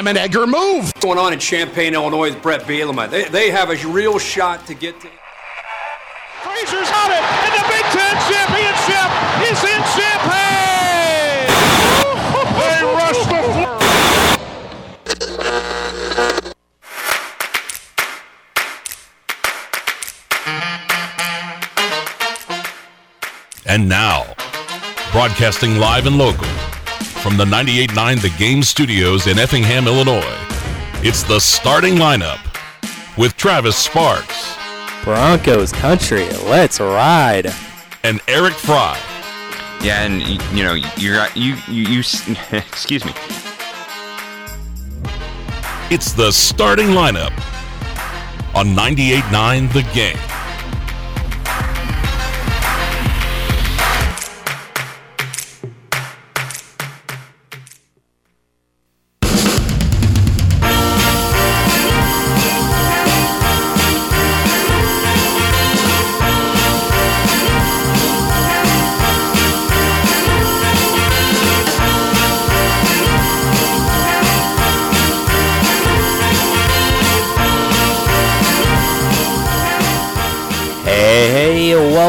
Ham and Egger move. What's going on in Champaign, Illinois with Brett Bielema? They, they have a real shot to get to. Frazier's on it, and the Big Ten championship is in Champaign! they rush the floor. And now, broadcasting live and local from the 98.9 The Game Studios in Effingham, Illinois, it's the starting lineup with Travis Sparks Broncos country, let's ride. and Eric Fry. Yeah, and y- you know you're you you, you excuse me. It's the starting lineup on 98.9 The Game.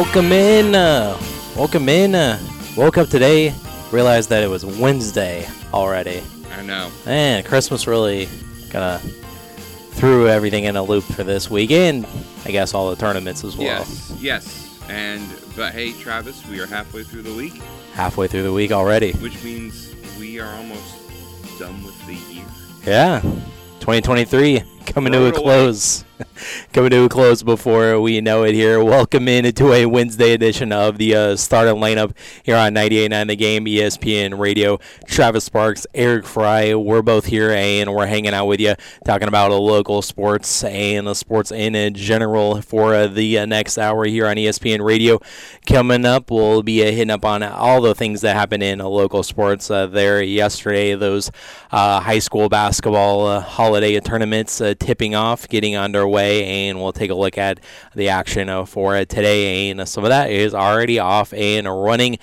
Welcome in. Uh, welcome in. Uh, woke up today, realized that it was Wednesday already. I know. Man, Christmas really kind of threw everything in a loop for this weekend. I guess all the tournaments as well. Yes, yes, and but hey, Travis, we are halfway through the week, Halfway through the week already. which means we are almost done with the year. Yeah, 2023 coming to a Throw away. close. coming to a close before we know it here. Welcome into a Wednesday edition of the uh, starting lineup here on 98.9 The Game, ESPN Radio. Travis Sparks, Eric Fry, we're both here and we're hanging out with you talking about local sports and the sports in general for uh, the uh, next hour here on ESPN Radio. Coming up, we'll be uh, hitting up on all the things that happen in local sports uh, there yesterday. Those uh, high school basketball holiday tournaments tipping off, getting underway, and we'll take a look at the action uh, for today. And some of that is already off and running.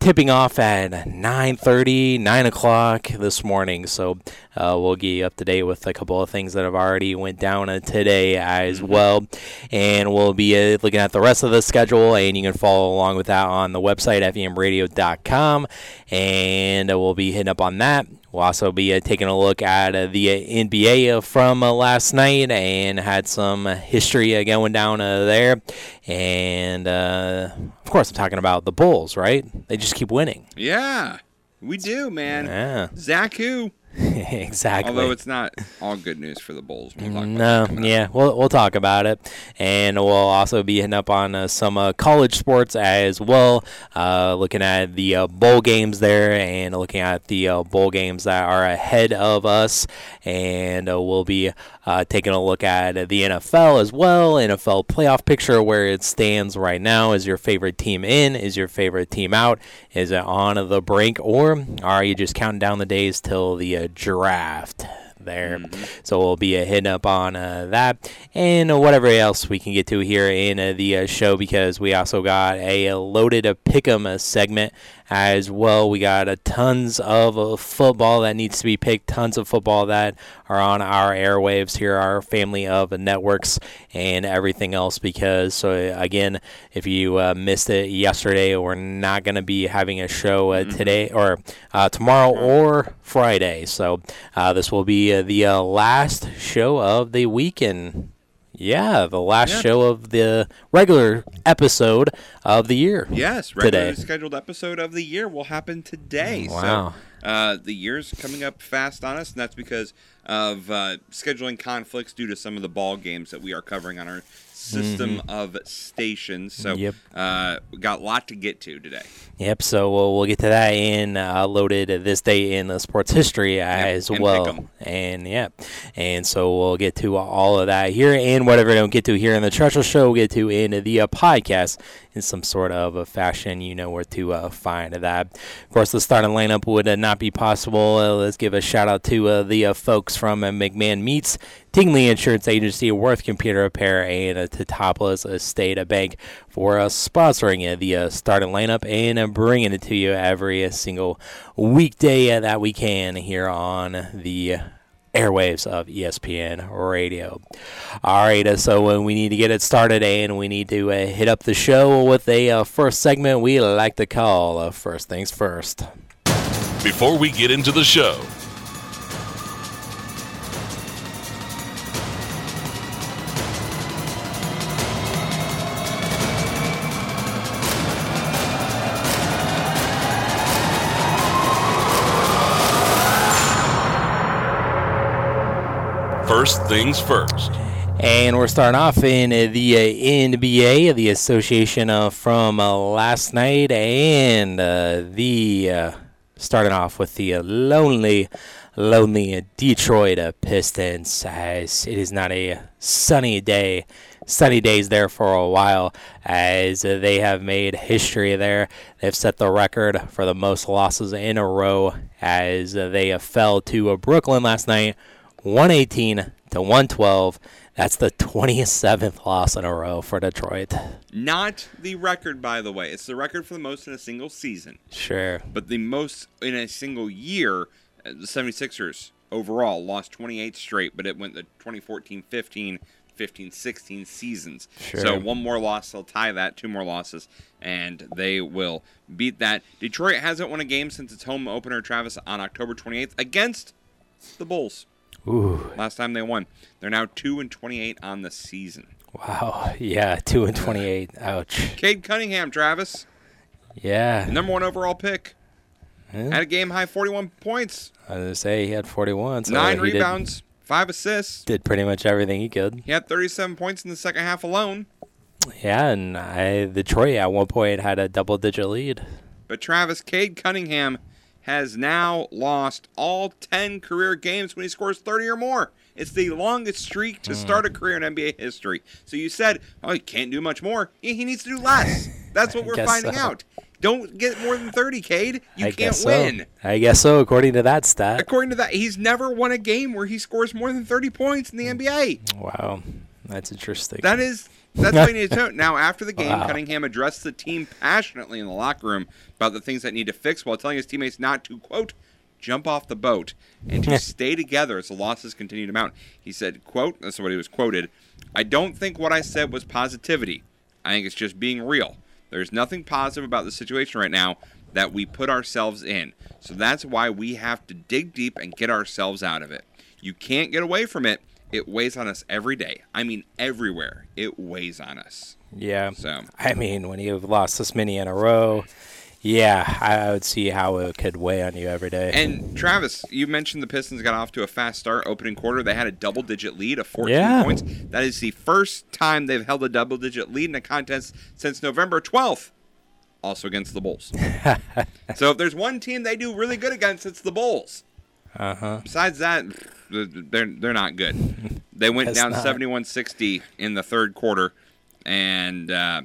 Tipping off at 9:30, 9 o'clock this morning. So uh, we'll get you up to date with a couple of things that have already went down uh, today as well, and we'll be uh, looking at the rest of the schedule, and you can follow along with that on the website fmradio.com, and uh, we'll be hitting up on that. We'll also be uh, taking a look at uh, the uh, NBA uh, from uh, last night and had some history uh, going down uh, there. And uh, of course, I'm talking about the Bulls, right? They just keep winning. Yeah, we do, man. Yeah, Zach who? exactly. Although it's not all good news for the Bulls. We'll talk No, up. yeah, we'll, we'll talk about it, and we'll also be hitting up on uh, some uh, college sports as well. Uh, looking at the uh, bowl games there, and looking at the uh, bowl games that are ahead of us, and uh, we'll be uh, taking a look at the NFL as well. NFL playoff picture where it stands right now. Is your favorite team in? Is your favorite team out? Is it on the brink, or are you just counting down the days till the uh, draft? there. So we'll be uh, hitting up on uh, that and uh, whatever else we can get to here in uh, the uh, show because we also got a, loaded uh, pick'em segment as well. We got a tons of uh, football that needs to be picked, tons of football that are on our airwaves here, our family of networks and everything else. Because so again, if you uh, missed it yesterday, we're not going to be having a show uh, today or uh, tomorrow or Friday. So uh, this will be uh, the uh, last show of the weekend. Yeah, the last Yeah. show of the regular episode of the year. Yes, regularly Today. scheduled episode of the year will happen today. Wow. So uh, the year's coming up fast on us, and that's because of uh, scheduling conflicts due to some of the ball games that we are covering on our system of stations. So Mm-hmm. Yep. uh, we got a lot to get to today. Yep. So we'll, we'll get to that in uh, loaded this day in the sports history as and well. And yeah, and so we'll get to all of that here and whatever we don't get to here in the Churchill Show, we'll get to in the uh, podcast in some sort of a fashion. You know where to uh, find that. Of course, the starting lineup would uh, not be possible. Uh, let's give a shout out to uh, the uh, folks from uh, McMahon Meats. Tingley Insurance Agency, Worth Computer Repair, and uh, to Teutopolis State Bank for uh, sponsoring uh, the uh, starting lineup and uh, bringing it to you every single weekday that we can here on the airwaves of ESPN Radio. All right, uh, so uh, we need to get it started, and we need to uh, hit up the show with a uh, first segment we like to call uh, First Things First. Before we get into the show, first things first. And we're starting off in the uh, NBA, the association uh, from uh, last night, and the starting off with the lonely, lonely Detroit Pistons. As it is not a sunny day, sunny days there for a while, as they have made history there. They've set the record for the most losses in a row, as they fell to Brooklyn last night, 118 to 112. That's the 27th loss in a row for Detroit. Not the record, by the way. It's the record for the most in a single season, Sure. but the most in a single year. uh, The 76ers overall lost 28 straight, but it went the 2014 15, 15 16 seasons. Sure. So one more loss, they'll tie that, two more losses, and they will beat that. Detroit hasn't won a game since its home opener, Travis, on October 28th against the Bulls. Ooh, Last time they won. They're now 2 and 28 on the season. wow. Yeah, 2 and 28. Ouch. Cade Cunningham, Travis, Yeah. number one overall pick. Yeah. Had a game high 41 points, I was going to say he had 41. So nine he did- rebounds, five assists. Did, pretty much everything he could. He had 37 points in the second half alone. Yeah, and I, Detroit at one point had a double digit lead. But Travis Cade Cunningham has now lost all 10 career games when he scores 30 or more. It's the longest streak to start a hmm. career in NBA history. So you said, oh, he can't do much more. He needs to do less. That's what we're finding so. out. Don't get more than 30, Cade. You I can't guess win. I guess so, according to that stat. According to that, he's never won a game where he scores more than 30 points in the hmm. NBA. Wow. That's interesting. That is that's what you need to know. Now, after the game, Wow. Cunningham addressed the team passionately in the locker room about the things that need to fix while telling his teammates not to quote jump off the boat and to stay together as the losses continue to mount. He said, quote, that's what he was quoted, I don't think what I said was positivity. I think it's just being real. There's nothing positive about the situation right now that we put ourselves in. So that's why we have to dig deep and get ourselves out of it. You can't get away from it. It weighs on us every day. I mean, everywhere. It weighs on us. yeah. So, I mean, when you've lost this many in a row, yeah, I would see how it could weigh on you every day. and Travis, you mentioned the Pistons got off to a fast start opening quarter. They had a double digit lead of 14 Yeah. points. That is the first time they've held a double digit lead in a contest since November 12th. Also against the Bulls. so if there's one team they do really good against, it's the Bulls. uh huh. Besides that, they're they're not good. They went down not. 71-60 in the third quarter and uh,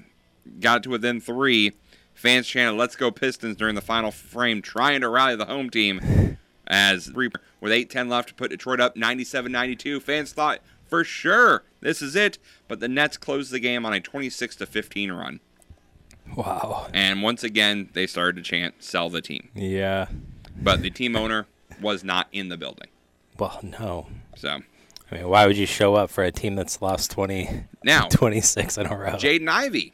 got to within three. Fans chanted "Let's go Pistons" during the final frame, trying to rally the home team. As three with 8:10 left to put Detroit up 97-92. Fans thought for sure this is it, but the Nets closed the game on a 26 to 15 run. Wow. And once again, they started to chant "Sell the team," Yeah. but the team owner was not in the building. Well, no. So I mean, why would you show up for a team that's lost 20, now 26 in a row? Jaden Ivey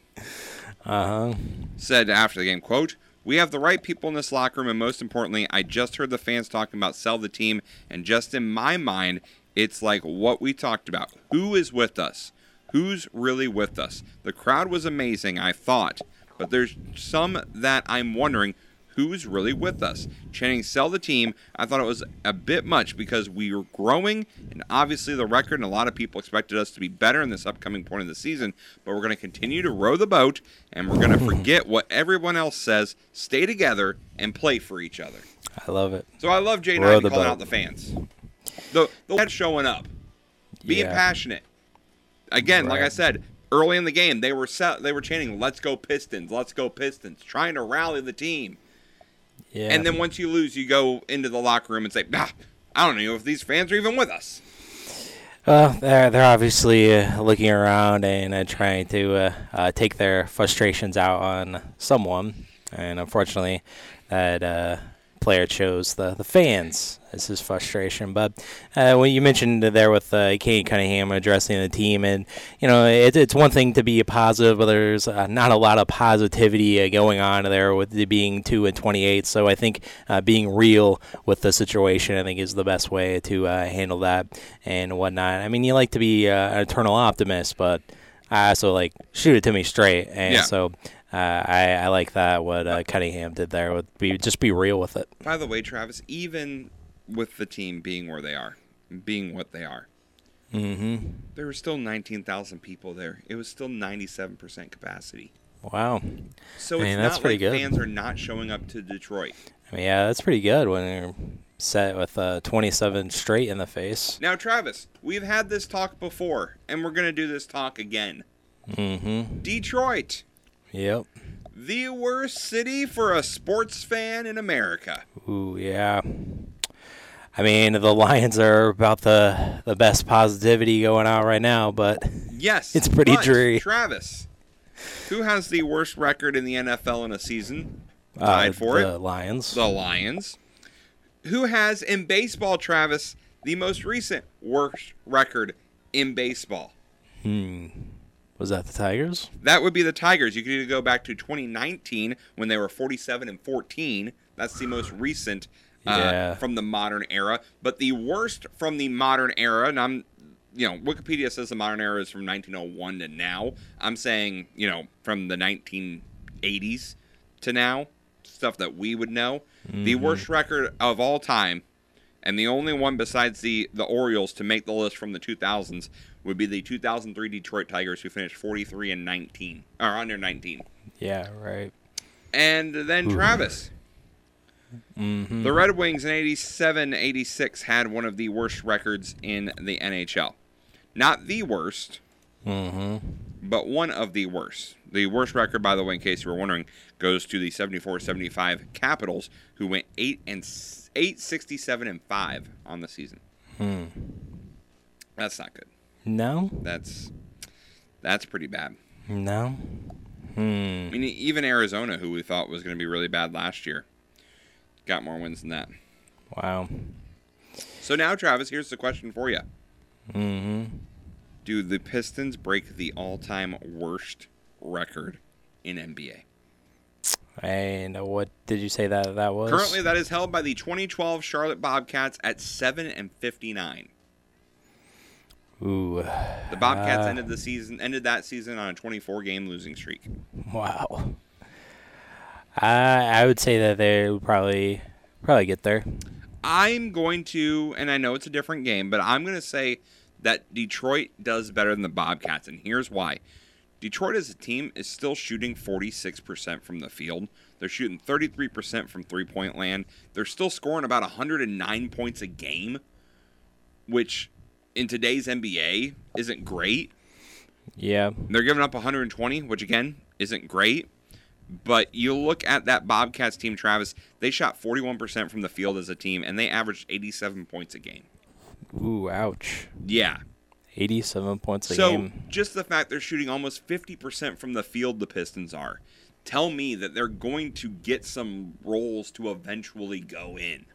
Uh huh. said after the game, quote, We have the right people in this locker room, and most importantly, I just heard the fans talking about sell the team, and just in my mind, it's like what we talked about. Who is with us? Who's really with us? The crowd was amazing, I thought, but there's some that I'm wondering who's really with us. Chanting sell the team, I thought it was a bit much because we were growing, and obviously the record, and a lot of people expected us to be better in this upcoming point of the season, but we're going to continue to row the boat, and we're going to forget what everyone else says, stay together, and play for each other. I love it. So I love Jay the calling boat. out the fans. The the lads showing up, being Yeah. passionate. Again, like I said early in the game, they were set, they were chanting "Let's go Pistons, Let's go Pistons," trying to rally the team. Yeah. And then once you lose, you go into the locker room and say, ah, "I don't know if these fans are even with us." Well, they're they're obviously uh, looking around and uh, trying to uh, uh, take their frustrations out on someone, and unfortunately, that uh, player chose the the fans as his frustration. But uh, when you mentioned there with uh, Cade Cunningham addressing the team, and you know it, it's one thing to be positive, but there's uh, not a lot of positivity uh, going on there with it being two and 28. So I think uh, being real with the situation, I think, is the best way to uh, handle that and whatnot. I mean, you like to be uh, an eternal optimist, but I also like shoot it to me straight, and Yeah. so. Uh, I, I like that what uh, Cunningham did there. Would be just be real with it. By the way, Travis, even with the team being where they are, being what they are, Mm-hmm. there were still 19,000 people there. It was still 97% capacity. Wow. So I mean, it's that's not pretty like good. fans are not showing up to Detroit. I mean, yeah, that's pretty good when you're set with uh, 27 straight in the face. Now, Travis, we've had this talk before, and we're going to do this talk again. Mm-hmm. Detroit, Yep. the worst city for a sports fan in America. Ooh, yeah. I mean, the Lions are about the the best positivity going out right now, but Yes. It's pretty dreary. Travis, who has the worst record in the NFL in a season? uh, Tied for the it. Lions. The Lions. Who has in baseball, Travis, the most recent worst record in baseball? Hmm. Was that the Tigers? That would be the Tigers. You could either go back to 2019 when they were 47 and 14. That's the most recent uh, Yeah. from the modern era. But the worst from the modern era, and I'm, you know, Wikipedia says the modern era is from 1901 to now. I'm saying, you know, from the 1980s to now, stuff that we would know. The worst record of all time, and the only one besides the the Orioles to make the list from the 2000s would be the 2003 Detroit Tigers, who finished 43 and 19 or under 19. Yeah, right. And then Travis. Mm-hmm. The Red Wings in 87 86 had one of the worst records in the NHL. Not the worst, Mm-hmm. but one of the worst. The worst record, by the way, in case you were wondering, goes to the 74 75 Capitals, who went 8 and s- 8 67 and 5 on the season. Hmm. That's not good. No. That's that's pretty bad. No. I Hmm. mean, even Arizona, who we thought was going to be really bad last year, got more wins than that. Wow. So now, Travis, here's the question for you: Mm-hmm. Do the Pistons break the all-time worst record in NBA? And what did you say that that was? Currently, that is held by the 2012 Charlotte Bobcats at seven and 59. Ooh. The Bobcats Uh, ended the season, ended that season on a 24-game losing streak. Wow. I I would say that they would probably probably get there. I'm going to, and I know it's a different game, but I'm going to say that Detroit does better than the Bobcats, and here's why. Detroit as a team is still shooting 46% from the field. They're shooting 33% from three point land. They're still scoring about 109 points a game, which in today's NBA isn't great. Yeah. They're giving up 120, which again isn't great. But you look at that Bobcats team, Travis, they shot 41% from the field as a team, and they averaged 87 points a game. Ooh, ouch. Yeah. 87 points a So game. just the fact they're shooting almost 50% from the field, the Pistons are, tell me that they're going to get some roles to eventually go in.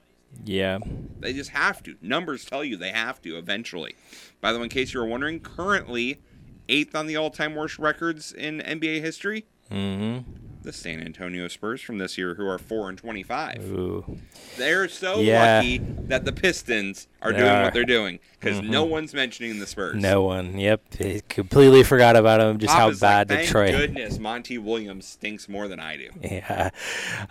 Yeah. They just have to. Numbers tell you they have to eventually. By the way, in case you were wondering, currently eighth on the all-time worst records in NBA history, Mm-hmm. The San Antonio Spurs from this year, who are four and twenty-five. Ooh. They're so Yeah. lucky that the Pistons are They doing are. Mm-hmm. what they're doing because no one's mentioning the Spurs. No one. Yep. They completely forgot about them. Just Pop how like, bad Thank Detroit. goodness Monty Williams stinks more than I do. Yeah,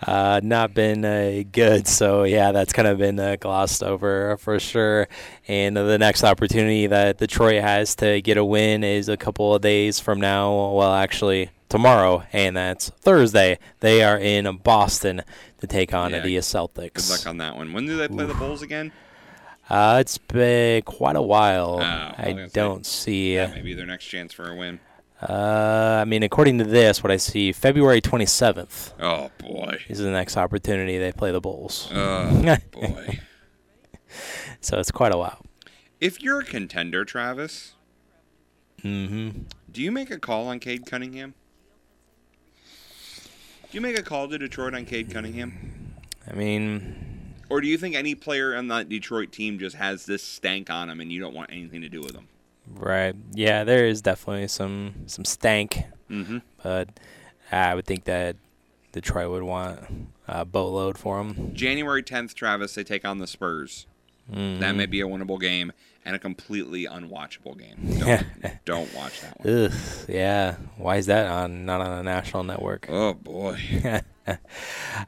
uh, not been uh, good. So yeah, that's kind of been uh, glossed over for sure. And the next opportunity that Detroit has to get a win is a couple of days from now. Well, actually tomorrow, and that's Thursday. They are in Boston to take on Yeah, the Celtics. Good luck on that one. When do they play the Bulls again? Uh, it's been quite a while. Oh, I gonna say, don't see. Yeah, maybe their next chance for a win. Uh, I mean, according to this, what I see, February 27th Oh boy. This is the next opportunity they play the Bulls. Oh boy. So it's quite a while. If you're a contender, Travis, Mm-hmm. do you make a call on Cade Cunningham? Do you make a call to Detroit on Cade Cunningham? I mean, Or do you think any player on that Detroit team just has this stank on him and you don't want anything to do with him? right? Yeah, there is definitely some some stank, Mm-hmm. but I would think that Detroit would want a boatload for him. January 10th, Travis, they take on the Spurs. That may be a winnable game and a completely unwatchable game. Don't, don't watch that one. Ugh, yeah. Why is that on not on a national network? Oh, boy.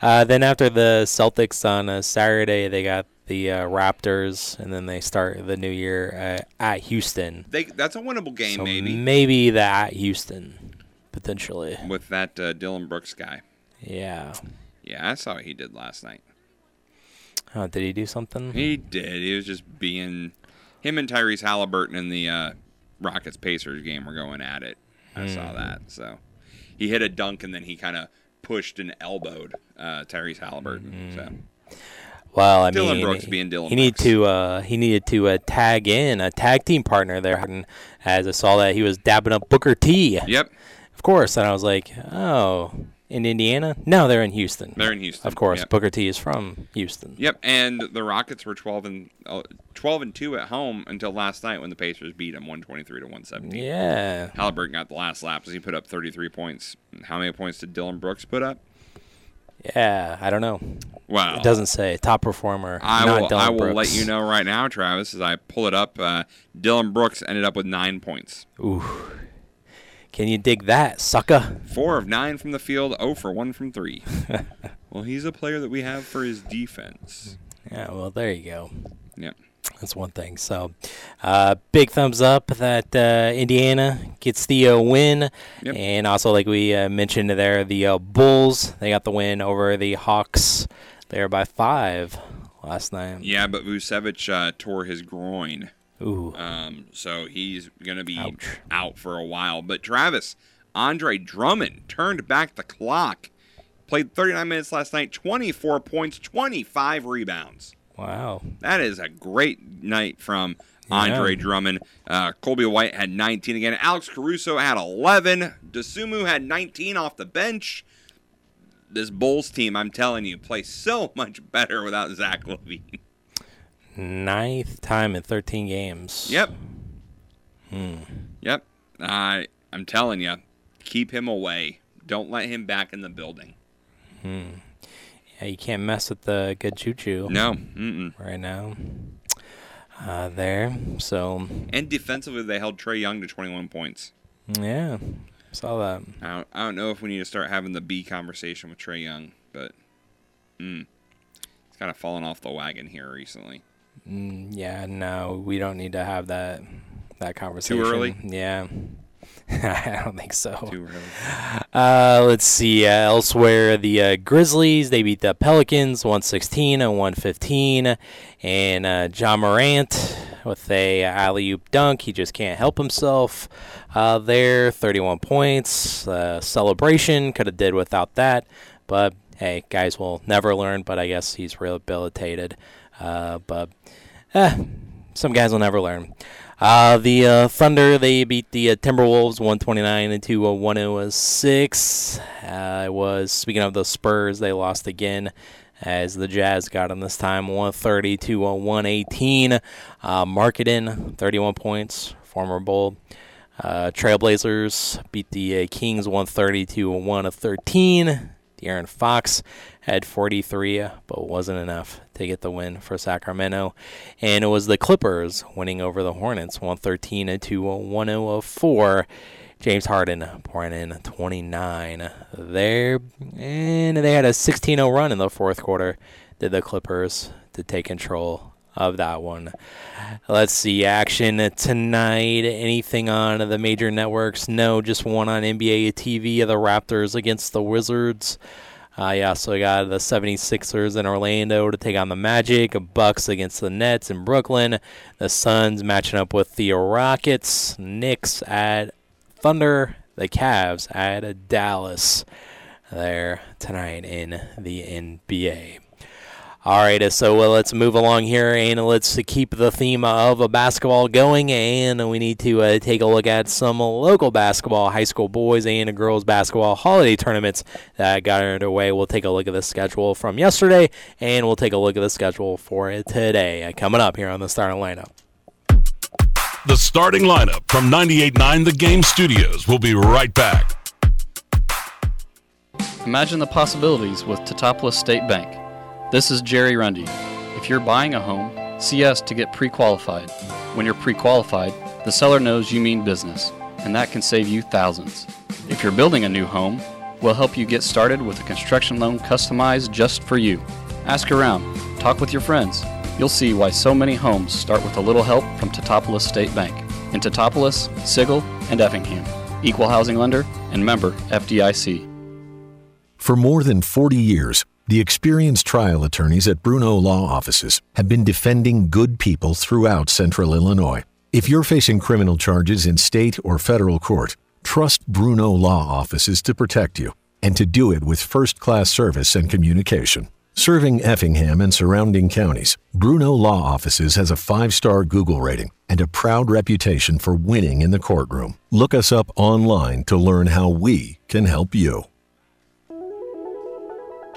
Uh, then after the Celtics on a Saturday, they got the uh, Raptors, and then they start the new year uh, at Houston. They, that's a winnable game, So maybe, maybe the at Houston potentially. with that uh, Dillon Brooks guy. Yeah. Yeah, I saw what he did last night. Oh, did he do something? He did. He was just being. Him and Tyrese Halliburton in the uh, Rockets Pacers game were going at it. I Hmm. saw that. So he hit a dunk and then he kind of pushed and elbowed uh, Tyrese Halliburton. So Well, I Dillon mean, Brooks being Dillon he needed to uh, he needed to uh, tag in a tag team partner there, and as I saw that he was dabbing up Booker T. Yep, Of course, and I was like, oh, in Indiana? No, they're in Houston. they're in Houston. Of course, Yep. Booker T is from Houston. Yep, and the Rockets were 12 and uh, 12 and 2 at home until last night when the Pacers beat them 123 to 117. Yeah. Halliburton got the last lap as he put up 33 points. How many points did Dillon Brooks put up? Yeah, I don't know. Wow. It doesn't say top performer. I not will, Dillon I will let you know right now, Travis, as I pull it up. Uh, Dillon Brooks ended up with nine points. Ooh. Can you dig that, sucker? Four of nine from the field, 0 for 1 from 3. well, he's a player that we have for his defense. Yeah, well, there you go. Yep. That's one thing. So, uh, big thumbs up that uh, Indiana gets the uh, win. Yep. And also, like we uh, mentioned there, the uh, Bulls, they got the win over the Hawks there by five last night. Yeah, but Vucevic uh, tore his groin. Ooh. Um, so he's going to be Ouch. out for a while. But Travis, Andre Drummond turned back the clock. Played 39 minutes last night, 24 points, 25 rebounds. Wow. That is a great night from Andre Yeah. Drummond. Uh, Coby White had 19 again. Alex Caruso had 11. Dosunmu had 19 off the bench. This Bulls team, I'm telling you, plays so much better without Zach LaVine. Ninth time in 13 games. Yep. Hmm. Yep. I I'm telling you, keep him away. Don't let him back in the building. Hmm. Yeah, you can't mess with the good choo choo No. Mm-mm. right now. Uh, there. So, And defensively, they held Trae Young to 21 points. yeah. Saw that. I don't, I don't know if we need to start having the B conversation with Trae Young, but mm, he's kind of fallen off the wagon here recently. Mm, yeah, no, we don't need to have that that conversation. Too early? Yeah. I don't think so. Too early. Uh, let's see. Uh, elsewhere, the uh, Grizzlies they beat the Pelicans 116 and 115, and uh, John Morant with a alley oop dunk. He just can't help himself. Uh, there, 31 points. Uh, celebration could have did without that, but hey, guys will never learn. But I guess he's rehabilitated. Uh, but eh, some guys will never learn. Uh, the uh, Thunder they beat the uh, Timberwolves 129 to uh, 106. Uh, it was speaking of the Spurs, they lost again as the Jazz got them this time 130 to uh, 118. Uh, Markkanen 31 points, former Bull. Uh, Trailblazers beat the uh, Kings 130 to 113. De'Aaron Fox had 43, but wasn't enough to get the win for Sacramento. And it was the Clippers winning over the Hornets 113 to 104. James Harden pouring in 29 there. And they had a 16 0 run in the fourth quarter, did the Clippers to take control of that one. Let's see action tonight. Anything on the major networks? No, just one on NBA TV. Of the Raptors against the Wizards. Uh, you also got the 76ers in Orlando to take on the Magic. Bucks against the Nets in Brooklyn. The Suns matching up with the Rockets. Knicks at Thunder. The Cavs at Dallas there tonight in the NBA. All right, so well, let's move along here and let's keep the theme of a basketball going. And we need to uh, take a look at some local basketball, high school boys and girls basketball holiday tournaments that got underway. We'll take a look at the schedule from yesterday, and we'll take a look at the schedule for today. Coming up here on the starting lineup. The starting lineup from 98.9 The Game Studios. We'll be right back. Imagine the possibilities with Teutopolis State Bank. This is Jerry Rundy. If you're buying a home, see us to get pre qualified. When you're pre qualified, the seller knows you mean business, and that can save you thousands. If you're building a new home, we'll help you get started with a construction loan customized just for you. Ask around, talk with your friends. You'll see why so many homes start with a little help from Teutopolis State Bank. In Teutopolis, Sigel, and Effingham. Equal housing lender and member FDIC. For more than 40 years, the experienced trial attorneys at Bruno Law Offices have been defending good people throughout central Illinois. If you're facing criminal charges in state or federal court, trust Bruno Law Offices to protect you and to do it with first class service and communication. Serving Effingham and surrounding counties, Bruno Law Offices has a five star Google rating and a proud reputation for winning in the courtroom. Look us up online to learn how we can help you.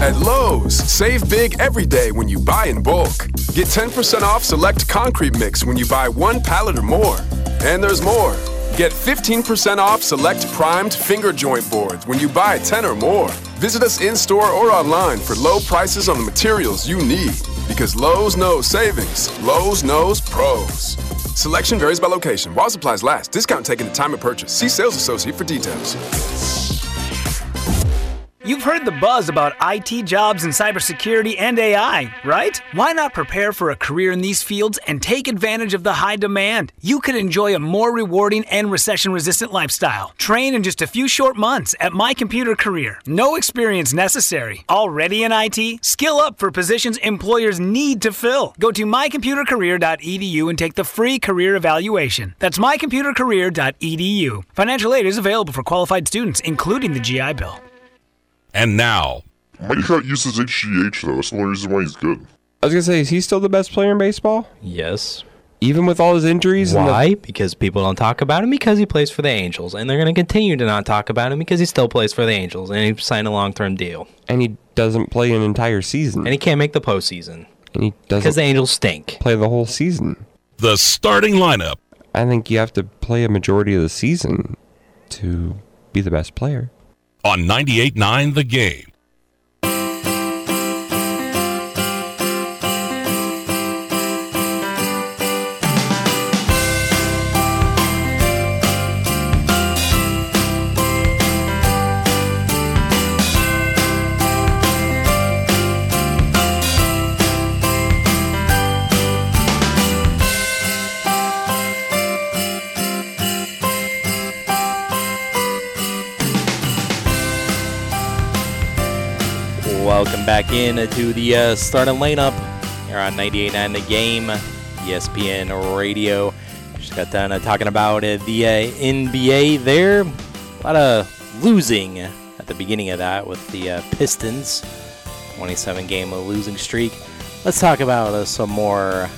At Lowe's, save big every day when you buy in bulk. Get 10% off select concrete mix when you buy one pallet or more. And there's more. Get 15% off select primed finger joint boards when you buy 10 or more. Visit us in store or online for low prices on the materials you need. Because Lowe's knows savings, Lowe's knows pros. Selection varies by location. While supplies last, discount taken at time of purchase. See sales associate for details. You've heard the buzz about IT jobs in cybersecurity and AI, right? Why not prepare for a career in these fields and take advantage of the high demand? You could enjoy a more rewarding and recession resistant lifestyle. Train in just a few short months at My Computer Career. No experience necessary. Already in IT? Skill up for positions employers need to fill. Go to mycomputercareer.edu and take the free career evaluation. That's mycomputercareer.edu. Financial aid is available for qualified students, including the GI Bill. And now, Mike Trout uses HGH though. That's the only reason why he's good. I was gonna say, is he still the best player in baseball? Yes. Even with all his injuries? Why? The- because people don't talk about him because he plays for the Angels, and they're going to continue to not talk about him because he still plays for the Angels, and he signed a long-term deal. And he doesn't play an entire season. And he can't make the postseason. And he doesn't because the Angels stink. Play the whole season. The starting lineup. I think you have to play a majority of the season to be the best player. On 98.9 The Game. Welcome back in to the uh, starting lineup here on 98.9 The Game, ESPN Radio. Just got done uh, talking about uh, the uh, NBA there. A lot of losing at the beginning of that with the uh, Pistons. 27 game losing streak. Let's talk about uh, some more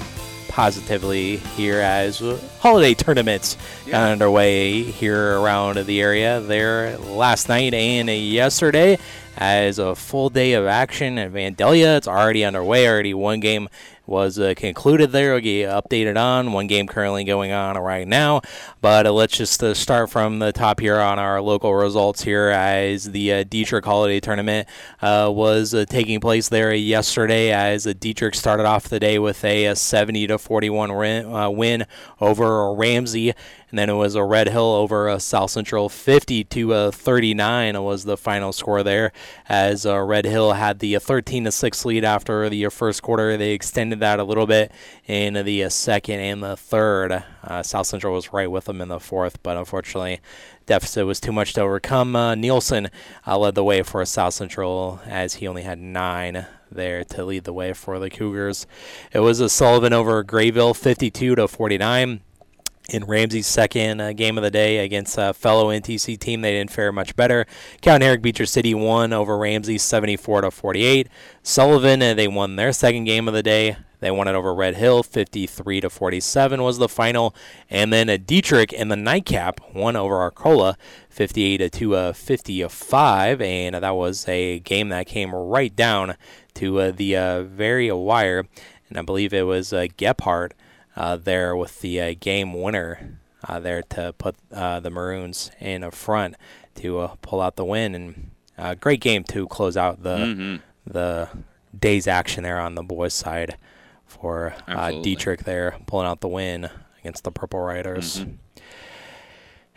positively here as holiday tournaments yeah. got underway here around the area there last night and yesterday as a full day of action at Vandalia. It's already underway. Already one game was uh, concluded there. We'll get updated on. One game currently going on right now. But uh, let's just uh, start from the top here on our local results here as the uh, Dieterich Holiday Tournament uh, was uh, taking place there yesterday as Dieterich started off the day with a, a 70 to 41 win, win over Ramsey. And then it was a Red Hill over uh, South Central 50 to uh, 39 was the final score there as uh, Red Hill had the 13 to 6 lead after the first quarter. They extended that a little bit in the uh, second and the third. Uh, South Central was right with them in the fourth, but unfortunately deficit was too much to overcome. Uh, Nielsen uh, led the way for South Central as he only had nine there to lead the way for the Cougars. It was a Sullivan over Grayville, 52 to 49 in Ramsey's second uh, game of the day against a fellow NTC team. They didn't fare much better. Count Eric Beecher City won over Ramsey 74 to 48. Sullivan uh, they won their second game of the day. They won it over Red Hill 53 to 47 was the final. And then a uh, Dieterich in the nightcap won over Arcola 58 to uh, 55 and that was a game that came right down to uh, the uh, very wire and I believe it was uh, Gephardt uh, there with the uh, game winner uh, there to put uh, the Maroons in a front to uh, pull out the win. And uh, great game to close out the Mm-hmm. the day's action there on the boys' side for uh, Dieterich there pulling out the win against the Purple Riders. Mm-hmm.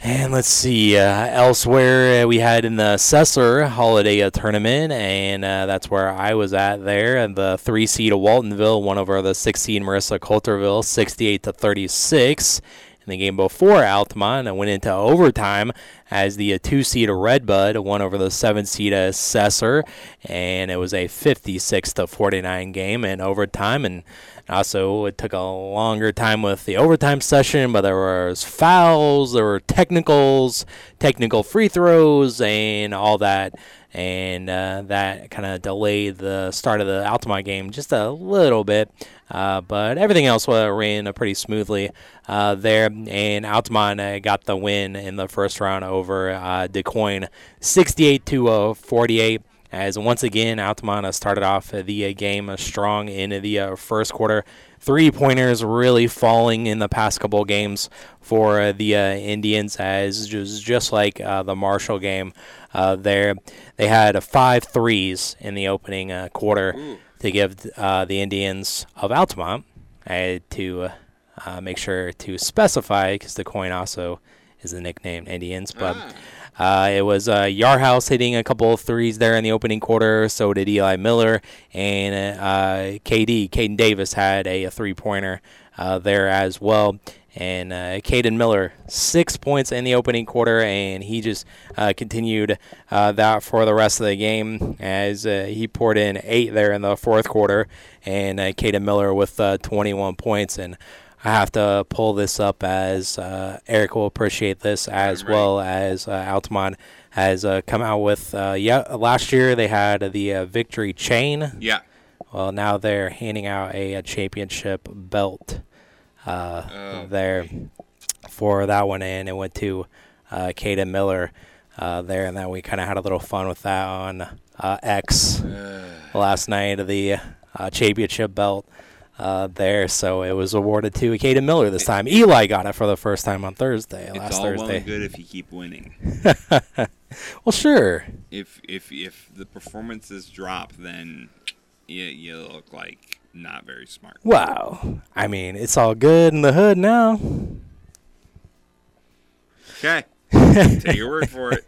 And let's see, uh, elsewhere uh, we had in the Sesser Holiday Tournament, and uh, that's where I was at there. And the three seed of Waltonville won over the six seed Marissa Coulterville, 68 to 36. In the game before Altamont, and went into overtime as the uh, two seed of Redbud won over the seven seed of Sesser, and it was a 56 to 49 game in overtime. And also, it took a longer time with the overtime session, but there was fouls, there were technicals, technical free throws, and all that. And uh, that kind of delayed the start of the Altamont game just a little bit. Uh, but everything else ran uh, pretty smoothly uh, there. And Altamont uh, got the win in the first round over uh, Du Quoin, 68 to uh, 48 as once again Altamont started off the uh, game strong in the uh, first quarter. Three pointers really falling in the past couple games for uh, the Indians, as just, just like the Marshall game there. They had five threes in the opening quarter to give the Indians of Altamont to uh, make sure to specify, because the coin also is the nickname Indians, but. Uh, it was uh, Yarhouse hitting a couple of threes there in the opening quarter. So did Eli Miller and uh, KD. Caden Davis had a, a three-pointer uh, there as well. And uh, Caden Miller, six points in the opening quarter, and he just uh, continued uh, that for the rest of the game as uh, he poured in eight there in the fourth quarter. And uh, Caden Miller with uh, 21 points. And I have to pull this up as uh, Eric will appreciate this as well as uh, Altamont has uh, come out with. Uh, yeah, last year they had the uh, victory chain. Yeah. Well, now they're handing out a, a championship belt uh, Oh, there for that one, and it went to uh, Caden Miller uh, there, and then we kind of had a little fun with that on uh, X last night of the uh, championship belt uh, there. So it was awarded to Caden Miller this time. Eli got it for the first time on Thursday, It's last all well Thursday. and good if you keep winning. well, sure. If if if the performances drop, then you you look like not very smart. Wow. I mean, it's all good in the hood now. Okay, take your word for it.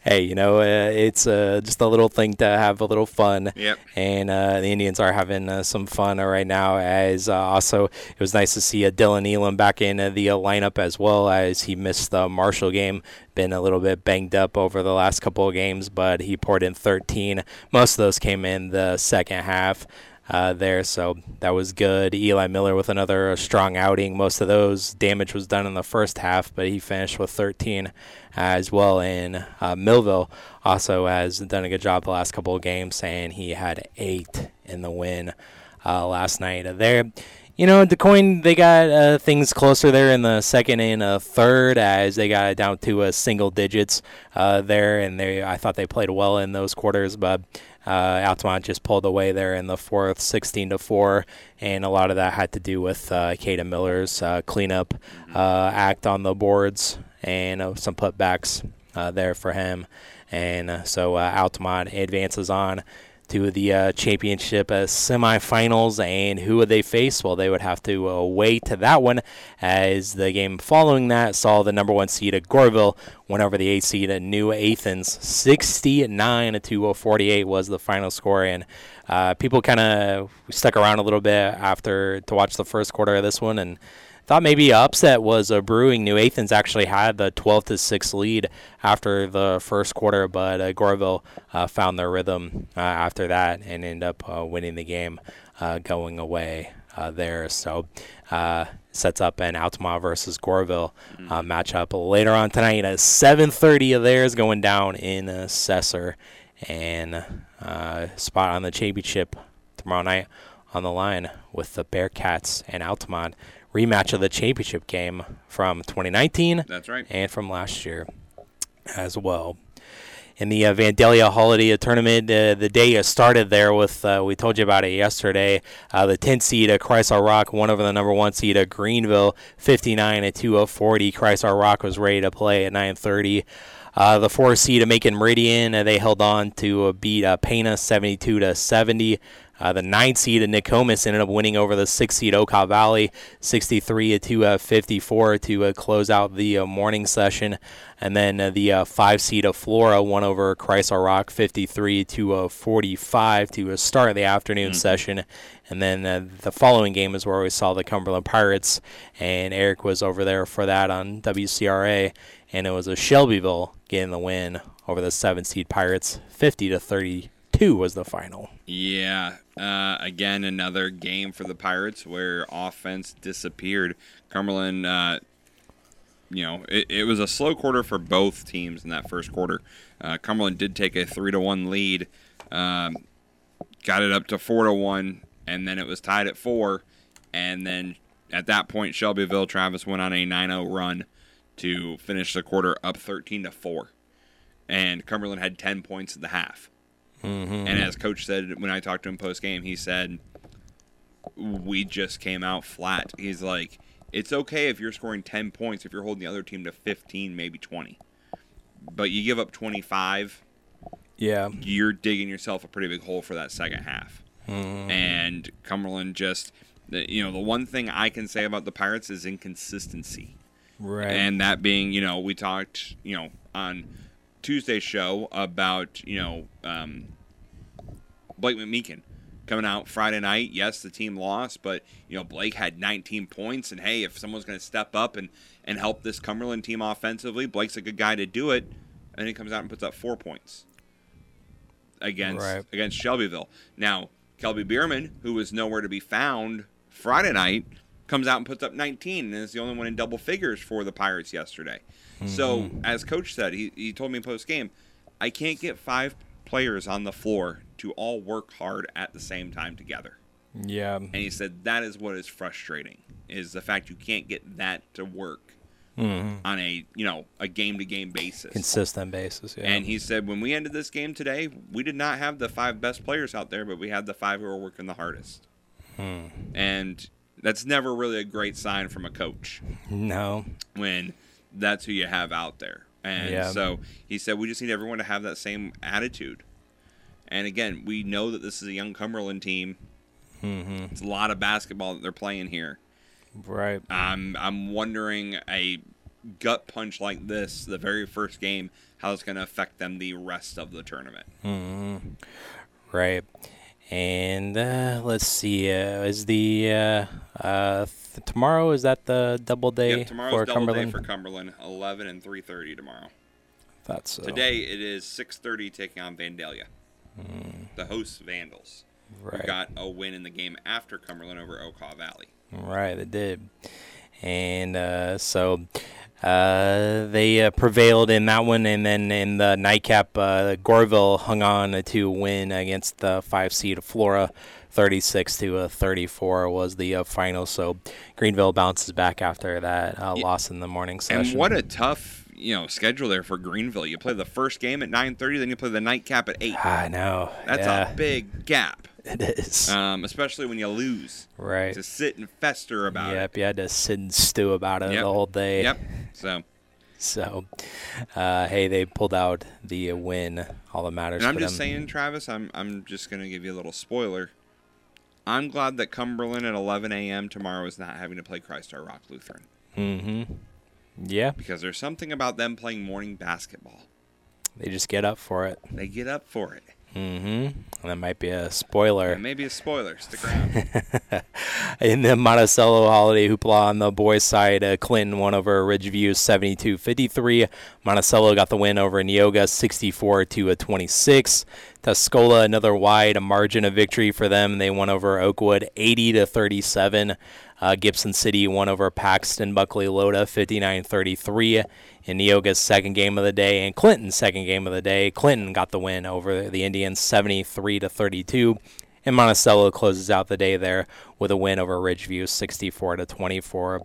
Hey, you know, uh, it's uh, just a little thing to have a little fun. Yep. And uh, the Indians are having uh, some fun uh, right now. As uh, also, it was nice to see uh, Dylan Elam back in uh, the uh, lineup as well as he missed the Marshall game. Been a little bit banged up over the last couple of games, but he poured in 13. Most of those came in the second half. Uh, there, so that was good. Eli Miller with another uh, strong outing. Most of those damage was done in the first half, but he finished with 13 as well. And uh, Millville also has done a good job the last couple of games, and he had eight in the win uh, last night. There, you know, Du Quoin they got uh, things closer there in the second and uh, third as they got down to uh, single digits uh, there, and they I thought they played well in those quarters, but. Uh, Altamont just pulled away there in the fourth, 16 to four, and a lot of that had to do with uh, Caden Miller's uh, cleanup uh, act on the boards and uh, some putbacks uh, there for him. And so uh, Altamont advances on to the uh, championship uh, semifinals. And who would they face? Well, they would have to uh, wait to that one, as the game following that saw the number one seed at Goreville win over the eight seed at New Athens. 69 to 48 was the final score, and uh, people kind of stuck around a little bit after to watch the first quarter of this one and thought maybe upset was uh, brewing. New Athens actually had the 12 to 6 lead after the first quarter, but uh, Goreville uh, found their rhythm uh, after that and ended up uh, winning the game uh, going away uh, there. So uh, sets up an Altamont versus Goreville uh, matchup later on tonight at 7:30 of theirs going down in uh, Sesser and uh, spot on the championship tomorrow night on the line with the Bearcats and Altamont rematch of the championship game from 2019 That's right. and from last year as well. In the uh, Vandalia Holiday Tournament, uh, the day started there with, uh, we told you about it yesterday, uh, the 10 seed uh, Christ Our Rock won over the number 1 seed uh, Greenville 59 at 240. Christ Our Rock was ready to play at 930. Uh, the four seed of Macon Meridian, uh, they held on to uh, beat uh, Pana 72 to 70. Uh, the nine seed of Nokomis ended up winning over the six seed Okaw Valley 63 to uh, 54 to uh, close out the uh, morning session. And then uh, the uh, five seed of Flora won over Christ Our Rock 53 to uh, 45 to uh, start the afternoon session. And then uh, the following game is where we saw the Cumberland Pirates, and Eric was over there for that on WCRA, and it was a Shelbyville getting the win over the seven seed Pirates, 50 to 32 was the final. Yeah. Uh, again, another game for the Pirates where offense disappeared. Cumberland, uh, you know, it, it was a slow quarter for both teams in that first quarter. Uh, Cumberland did take a three to one lead, um, got it up to four to one, and then it was tied at four. And then at that point, Shelbyville Travis went on a 9-0 run to finish the quarter up 13 to four, and Cumberland had 10 points at the half. Mm-hmm. And as coach said when I talked to him post game, he said we just came out flat. He's like, it's okay if you're scoring 10 points if you're holding the other team to 15, maybe 20. But you give up 25, Yeah. you're digging yourself a pretty big hole for that second half. Mhm. And Cumberland just, you know, the one thing I can say about the Pirates is inconsistency. Right. And that being, you know, we talked, you know, on Tuesday's show about, you know, um, Blake McMeekin coming out Friday night. Yes, the team lost, but you know Blake had 19 points, and hey, if someone's going to step up and and help this Cumberland team offensively, Blake's a good guy to do it. And he comes out and puts up four points against Right. against Shelbyville. Now Kelby Bierman, who was nowhere to be found Friday night, comes out and puts up 19 and is the only one in double figures for the Pirates yesterday. So, Mhm. as coach said, he, he told me post game, I can't get five players on the floor to all work hard at the same time together. Yeah. And he said that is what is frustrating is the fact you can't get that to work mm-hmm. on a you know a game to game basis. Consistent basis. Yeah. And he said when we ended this game today, we did not have the five best players out there, but we had the five who were working the hardest. Hmm. And that's never really a great sign from a coach No. when that's who you have out there. And Yeah. so he said we just need everyone to have that same attitude. And again, we know that this is a young Cumberland team. Mhm. It's a lot of basketball that they're playing here. Right. I'm I'm wondering a gut punch like this, the very first game, how it's going to affect them the rest of the tournament. hmm Right. And uh, let's see. Uh, is the uh, uh, th- tomorrow? Is that the double day Yep, tomorrow's for double Cumberland? day for Cumberland, 11 and 3:30 tomorrow. That's so. Today it is 6:30 taking on Vandalia, the hosts Vandals. Right. who got a win in the game after Cumberland over Okaw Valley. Right, they did. And uh, so uh, they uh, prevailed in that one. And then in the nightcap, uh, Gorville hung on to win against the five seed Flora. 36 to uh, 34 was the uh, final. So Greenville bounces back after that uh, loss in the morning session. And what a tough, you know, schedule there for Greenville. You play the first game at 9:30, then you play the nightcap at 8. I know. That's yeah. a big gap. It is. Um, especially when you lose. Right. To sit and fester about it. Yep, you had to sit and stew about it Yep. the whole day. Yep. So so, uh, hey, they pulled out the win. All that matters. And I'm just them. saying, Travis, I'm I'm just gonna give you a little spoiler. I'm glad that Cumberland at 11 a.m. tomorrow is not having to play Christ Our Rock Lutheran. Mm-hmm. Yeah. Because there's something about them playing morning basketball. They just get up for it. They get up for it. Mm-hmm. And that might be a spoiler. Maybe a spoiler. Stick around. In the Monticello holiday hoopla on the boys' side, uh, Clinton won over Ridgeview 72-53. Monticello got the win over Neoga 64 to a 26. Tuscola another wide margin of victory for them. They won over Oakwood 80 to 37. Uh, Gibson City won over Paxton Buckley Loda 59-33 in Neoga's second game of the day and Clinton's second game of the day. Clinton got the win over the Indians 73 to 32. And Monticello closes out the day there with a win over Ridgeview, 64 to 24.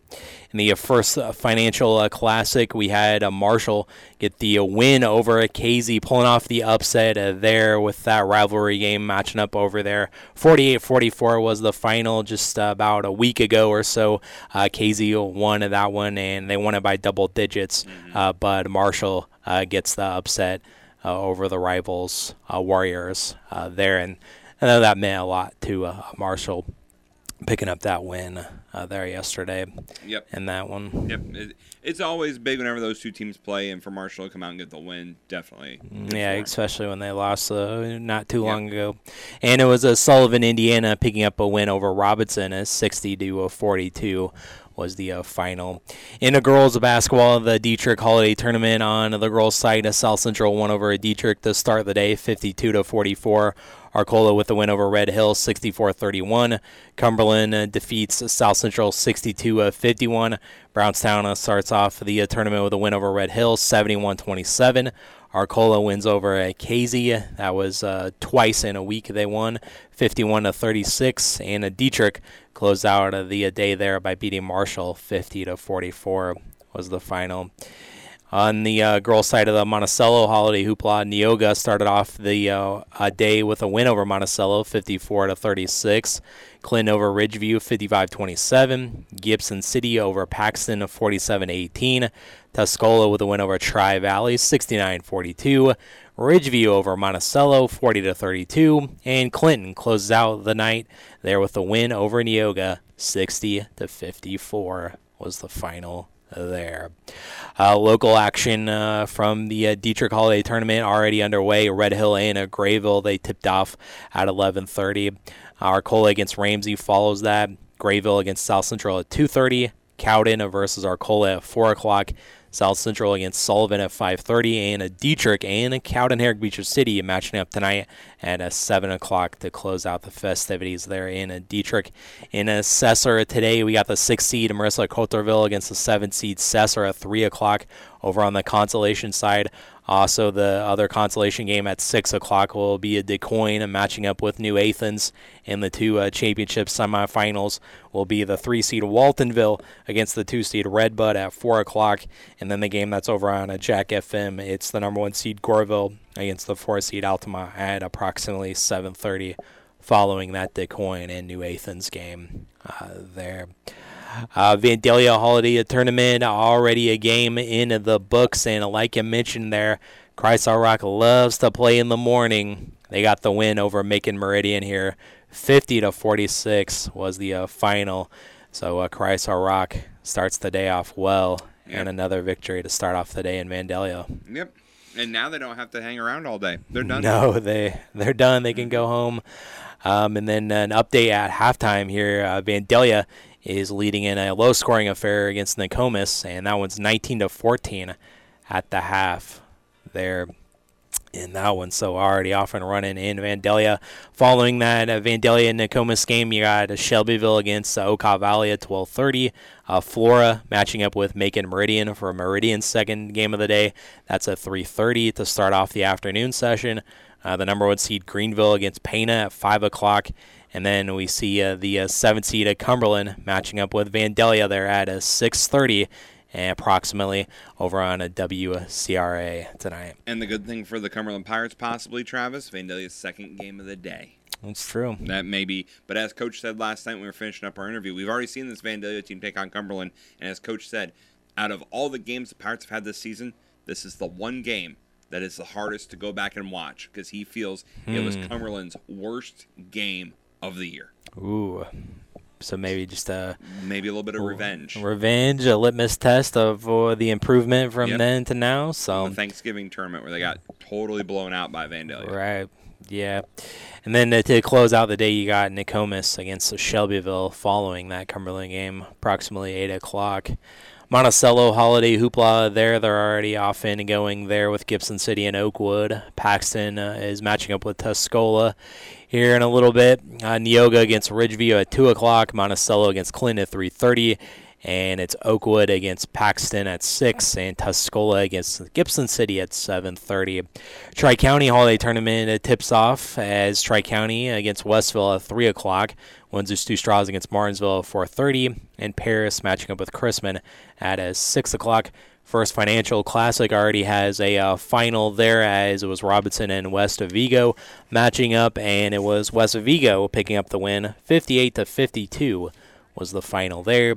In the first uh, financial uh, classic, we had uh, Marshall get the win over Casey, pulling off the upset there with that rivalry game matching up over there. 48-44 was the final just about a week ago or so. Uh, Casey won that one, and they won it by double digits. Uh, but Marshall uh, gets the upset uh, over the rivals uh, Warriors uh, there, and I know that meant a lot to uh, Marshall picking up that win uh, there yesterday. Yep. In that one. Yep. It, it's always big whenever those two teams play, and for Marshall to come out and get the win, definitely. Yeah, for 'em. especially when they lost uh, not too long ago. And it was a Sullivan, Indiana, picking up a win over Robinson, a 60 to a 42 was the uh, final. In the girls basketball, the Dieterich Holiday Tournament on the girls' side, uh, South Central won over a Dieterich to start the day, 52 to 44. Arcola with the win over Red Hill, 64-31. Cumberland uh, defeats South Central, 62-51. Brownstown uh, starts off the uh, tournament with a win over Red Hill, 71-27. Arcola wins over uh, Casey. That was uh, twice in a week they won, 51 to 36. And uh, Dieterich closed out uh, the uh, day there by beating Marshall, 50 to 44 was the final. On the uh, girls' side of the Monticello holiday hoopla, Neoga started off the uh, day with a win over Monticello, 54 to 36. Clinton over Ridgeview, 55-27. Gibson City over Paxton, 47-18. Tuscola with a win over Tri Valley, 69-42. Ridgeview over Monticello, 40 to 32. And Clinton closes out the night there with a win over Neoga, 60 to 54 was the final there. Uh, local action uh, from the uh, Dieterich Holiday Tournament already underway. Red Hill A and Grayville they tipped off at 11:30. Arcola against Ramsey follows that. Grayville against South Central at 2:30. Cowden versus Arcola at 4 o'clock. South Central against Sullivan at 5:30, and a Dieterich and a Cowden Herrick Beecher City matching up tonight at a 7 o'clock to close out the festivities there in a Dieterich. In uh, a Sesser today, we got the six seed Marissa Coulterville against the seven seed Sesser at 3 o'clock. Over on the consolation side, also the other consolation game at 6 o'clock will be a Du Quoin matching up with New Athens. And the two uh, championship semifinals will be the three seed Waltonville against the two seed Red Bud at 4 o'clock. And then the game that's over on a Jack FM, it's the number one seed Goreville against the four seed Altima at approximately 7:30, following that Du Quoin and New Athens game uh, there. Uh, Vandalia Holiday Tournament already a game in the books, and like you mentioned there, Christ Our Rock loves to play in the morning. They got the win over Macon Meridian here, 50 to 46 was the uh, final. So uh, Christ Our Rock starts the day off well, and another victory to start off the day in Vandalia. Yep. And now they don't have to hang around all day. They're done. No, they they're done. They can go home. Um, and then an update at halftime here. Uh, Vandalia is leading in a low-scoring affair against Nokomis, and that one's 19 to 14 at the half. There in that one, so already off and running in Vandalia. Following that uh, Vandalia Nokomis game, you got Shelbyville against uh, Okaw Valley at 12:30. Uh, Flora matching up with Macon Meridian for Meridian's second game of the day. That's at 3:30 to start off the afternoon session. Uh, the number one seed Greenville against Pana at 5 o'clock. And then we see uh, the uh, seventh seed at Cumberland matching up with Vandalia there at uh, 6:30, and approximately over on a WCRA tonight. And the good thing for the Cumberland Pirates, possibly Travis, Vandalia's second game of the day. That's true. That may be, but as Coach said last night when we were finishing up our interview, we've already seen this Vandalia team take on Cumberland, and as Coach said, out of all the games the Pirates have had this season, this is the one game that is the hardest to go back and watch because he feels it was Hmm. Cumberland's worst game of the year. Ooh. So maybe just a Maybe a little bit of revenge. revenge, a litmus test of uh, the improvement from Yep. then to now. So The Thanksgiving tournament where they got totally blown out by Vandalia. Right. Yeah. And then uh, to close out the day, you got Nokomis against Shelbyville following that Cumberland game, approximately 8 o'clock. Monticello Holiday Hoopla there. They're already off and going there with Gibson City and Oakwood. Paxton uh, is matching up with Tuscola here in a little bit. Uh, Neoga against Ridgeview at 2 o'clock. Monticello against Clinton at 3.30 and it's Oakwood against Paxton at six, and Tuscola against Gibson City at seven thirty. Tri County Holiday Tournament tips off as Tri County against Westville at three o'clock. Windsor Stew-Stras against Martinsville at four thirty, and Paris matching up with Chrisman at uh, six o'clock. First Financial Classic already has a uh, final there as it was Robinson and West of Vigo matching up, and it was West of Vigo picking up the win, 58 to 52 was the final there.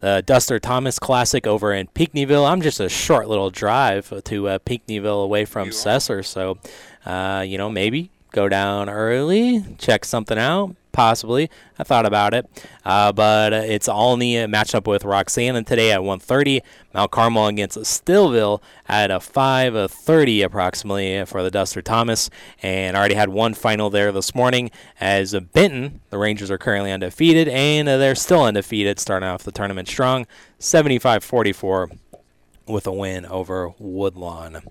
The Duster Thomas Classic over in Pinckneyville. I'm just a short little drive to uh, Pinckneyville away from Sesser, so uh, you know maybe go down early, check something out. Possibly, I thought about it, uh, but it's Olney uh, matched up with Roxana and today at 1:30. Mount Carmel against Steeleville at a 5:30 approximately for the Duster Thomas, and already had one final there this morning. As Benton, the Rangers are currently undefeated, and uh, they're still undefeated, starting off the tournament strong, 75-44 with a win over Woodlawn.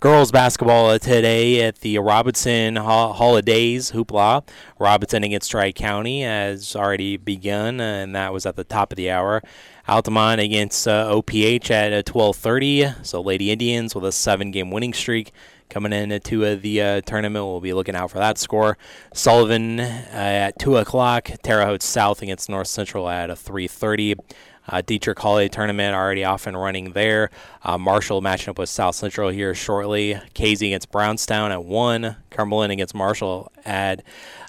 Girls basketball uh, today at the Robinson Holidays Hoopla. Robinson against Tri County has already begun, uh, and that was at the top of the hour. Altamont against uh, OPH at uh, 12:30. So Lady Indians with a seven-game winning streak coming into uh, the uh, tournament. We'll be looking out for that score. Sullivan uh, at two o'clock. Terre Haute South against North Central at a 3:30. Uh, Dieterich Holiday Tournament already off and running there. Uh, Marshall matching up with South Central here shortly. Casey against Brownstown at 1. Cumberland against Marshall at,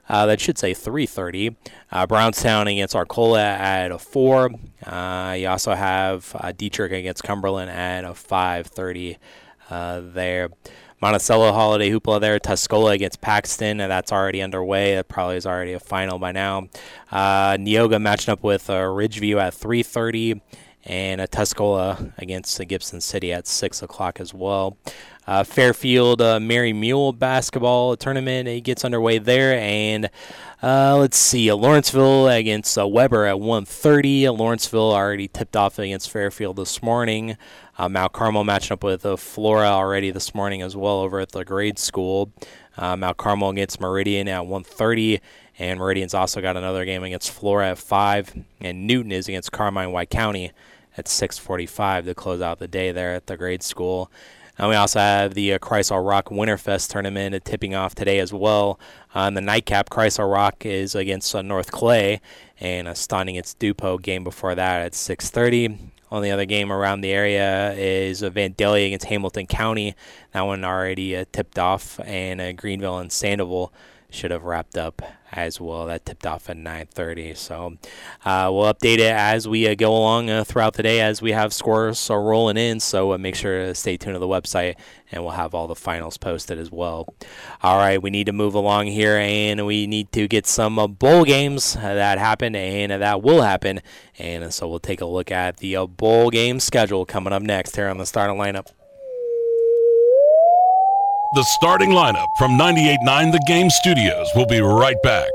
uh, that should say 3.30. Uh, Brownstown against Arcola at a 4. Uh, you also have uh, Dieterich against Cumberland at a 5.30 uh, there. Monticello Holiday Hoopla there. Tuscola against Paxton. and that's already underway. That probably is already a final by now. Uh, Neoga matching up with uh, Ridgeview at 3:30, and uh, Tuscola against Gibson City at 6 o'clock as well. Uh, Fairfield uh, Mary Mule basketball tournament it gets underway there, and uh, let's see, Lawrenceville against uh, Weber at 1:30. Lawrenceville already tipped off against Fairfield this morning. Uh, Mount Carmel matching up with uh, Flora already this morning as well over at the grade school. Mount Carmel against Meridian at 1:30, and Meridian's also got another game against Flora at 5, and Newton is against Carmi White County at 6:45 to close out the day there at the grade school. And we also have the uh, Christ Our Rock Winterfest tournament tipping off today as well. On the nightcap, Christ Our Rock is against uh, North Clay, and uh, stunning its Dupo game before that at 6:30. Only other game around the area is uh, Vandalia against Hamilton County. That one already uh, tipped off, and uh, Greenville and Sandoval should have wrapped up as well. That tipped off at 9:30. So uh, we'll update it as we uh, go along uh, throughout the day as we have scores rolling in. So uh, make sure to stay tuned to the website, and we'll have all the finals posted as well. All right, we need to move along here, and we need to get some uh, bowl games uh, that happened and that will happen. And so we'll take a look at the bowl game schedule coming up next here on the starting lineup. The starting lineup from 98.9 The Game Studios will be right back.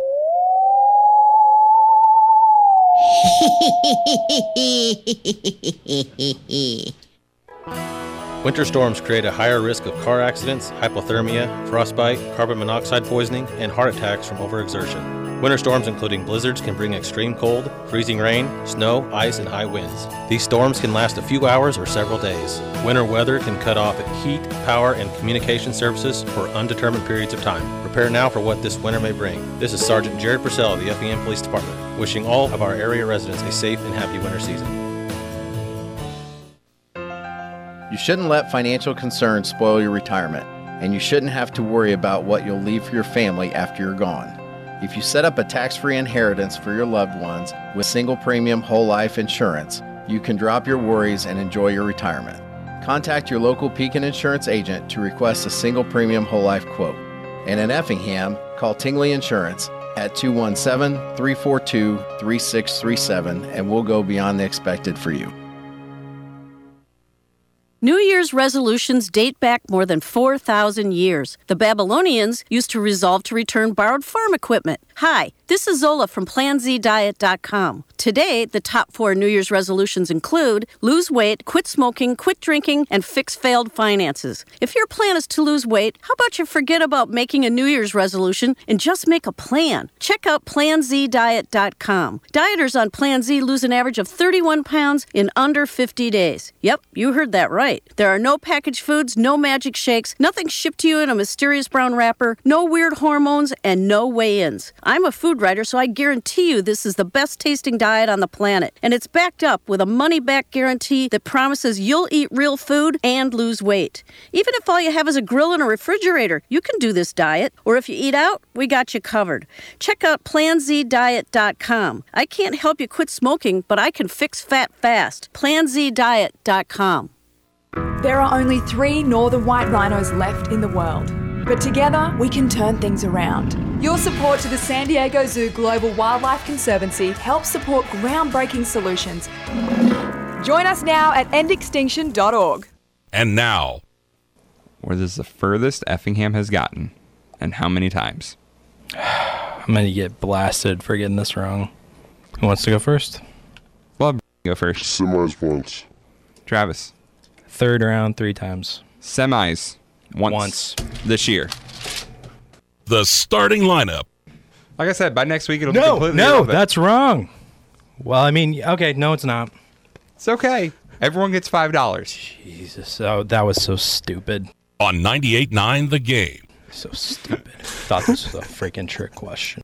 Winter storms create a higher risk of car accidents, hypothermia, frostbite, carbon monoxide poisoning, and heart attacks from overexertion. Winter storms, including blizzards, can bring extreme cold, freezing rain, snow, ice, and high winds. These storms can last a few hours or several days. Winter weather can cut off heat, power, and communication services for undetermined periods of time. Prepare now for what this winter may bring. This is Sergeant Jared Purcell of the FEM Police Department, wishing all of our area residents a safe and happy winter season. You shouldn't let financial concerns spoil your retirement, and you shouldn't have to worry about what you'll leave for your family after you're gone. If you set up a tax free inheritance for your loved ones with single premium whole life insurance, you can drop your worries and enjoy your retirement. Contact your local Pekin Insurance agent to request a single premium whole life quote. And in Effingham, call Tingley Insurance at 217 342 3637 and we'll go beyond the expected for you. New Year's resolutions date back more than 4,000 years. The Babylonians used to resolve to return borrowed farm equipment. Hi, this is Zola from PlanZDiet.com. Today, the top four New Year's resolutions include lose weight, quit smoking, quit drinking, and fix failed finances. If your plan is to lose weight, how about you forget about making a New Year's resolution and just make a plan? Check out PlanZDiet.com. Dieters on Plan Z lose an average of 31 pounds in under 50 days. Yep, you heard that right. There are no packaged foods, no magic shakes, nothing shipped to you in a mysterious brown wrapper, no weird hormones, and no weigh ins. I'm a food writer, so I guarantee you this is the best tasting diet on the planet. And it's backed up with a money back guarantee that promises you'll eat real food and lose weight. Even if all you have is a grill and a refrigerator, you can do this diet. Or if you eat out, we got you covered. Check out planzdiet.com. I can't help you quit smoking, but I can fix fat fast. planzdiet.com. There are only three northern white rhinos left in the world, but together we can turn things around. Your support to the San Diego Zoo Global Wildlife Conservancy helps support groundbreaking solutions. Join us now at endextinction.org. And now, What is the furthest Effingham has gotten, and how many times? I'm going to get blasted for getting this wrong. Who wants to go first? Well, go first. Semis once. Travis. Third round, three times. Semis. Once. Once. This year. The starting lineup. Like I said, by next week it'll be No, completely no, irrelevant. that's wrong. Well, I mean, okay, no, it's not. It's okay. Everyone gets five dollars. Jesus, oh, that was so stupid. On 98.9 The Game. So stupid. Thought this was a freaking trick question.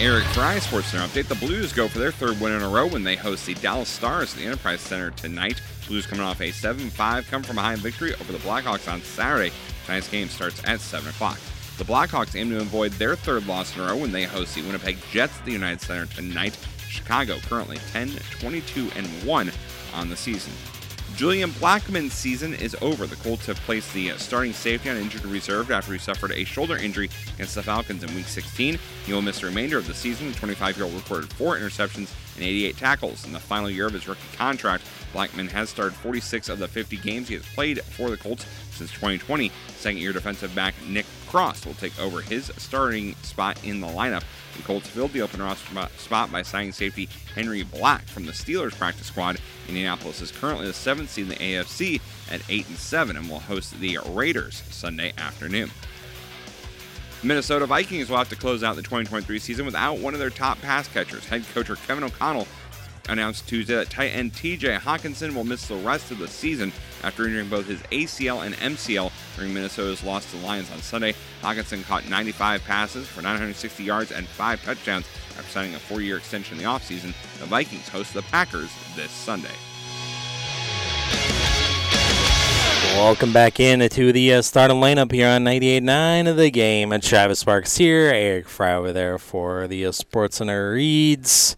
Eric Fry, Sports Center update. The Blues go for their third win in a row when they host the Dallas Stars at the Enterprise Center tonight. Blues coming off a 7-5 come from behind victory over the Blackhawks on Saturday. Tonight's game starts at 7 o'clock. The Blackhawks aim to avoid their third loss in a row when they host the Winnipeg Jets at the United Center tonight. Chicago currently 10, 22, and 1 on the season. Julian Blackmon's season is over. The Colts have placed the uh, starting safety on injured reserve after he suffered a shoulder injury against the Falcons in Week 16. He will miss the remainder of the season. The 25-year-old recorded four interceptions and 88 tackles in the final year of his rookie contract. Blackman has started 46 of the 50 games he has played for the Colts since 2020. Second-year defensive back Nick Cross will take over his starting spot in the lineup. The Colts filled the open roster spot- by signing safety Henry Black from the Steelers practice squad. Indianapolis is currently the seventh seed in the AFC at 8 and 7 and will host the Raiders Sunday afternoon. Minnesota Vikings will have to close out the 2023 season without one of their top pass catchers. Head coach Kevin O'Connell announced Tuesday that tight end TJ Hockenson will miss the rest of the season after injuring both his ACL and MCL during Minnesota's loss to the Lions on Sunday. Hockenson caught 95 passes for 960 yards and five touchdowns after signing a four year extension in the offseason. The Vikings host the Packers this Sunday. Welcome back in to the uh, starting lineup here on 98.9 of the game. Travis Sparks here, Eric Fry over there for the uh, Sports Center reads.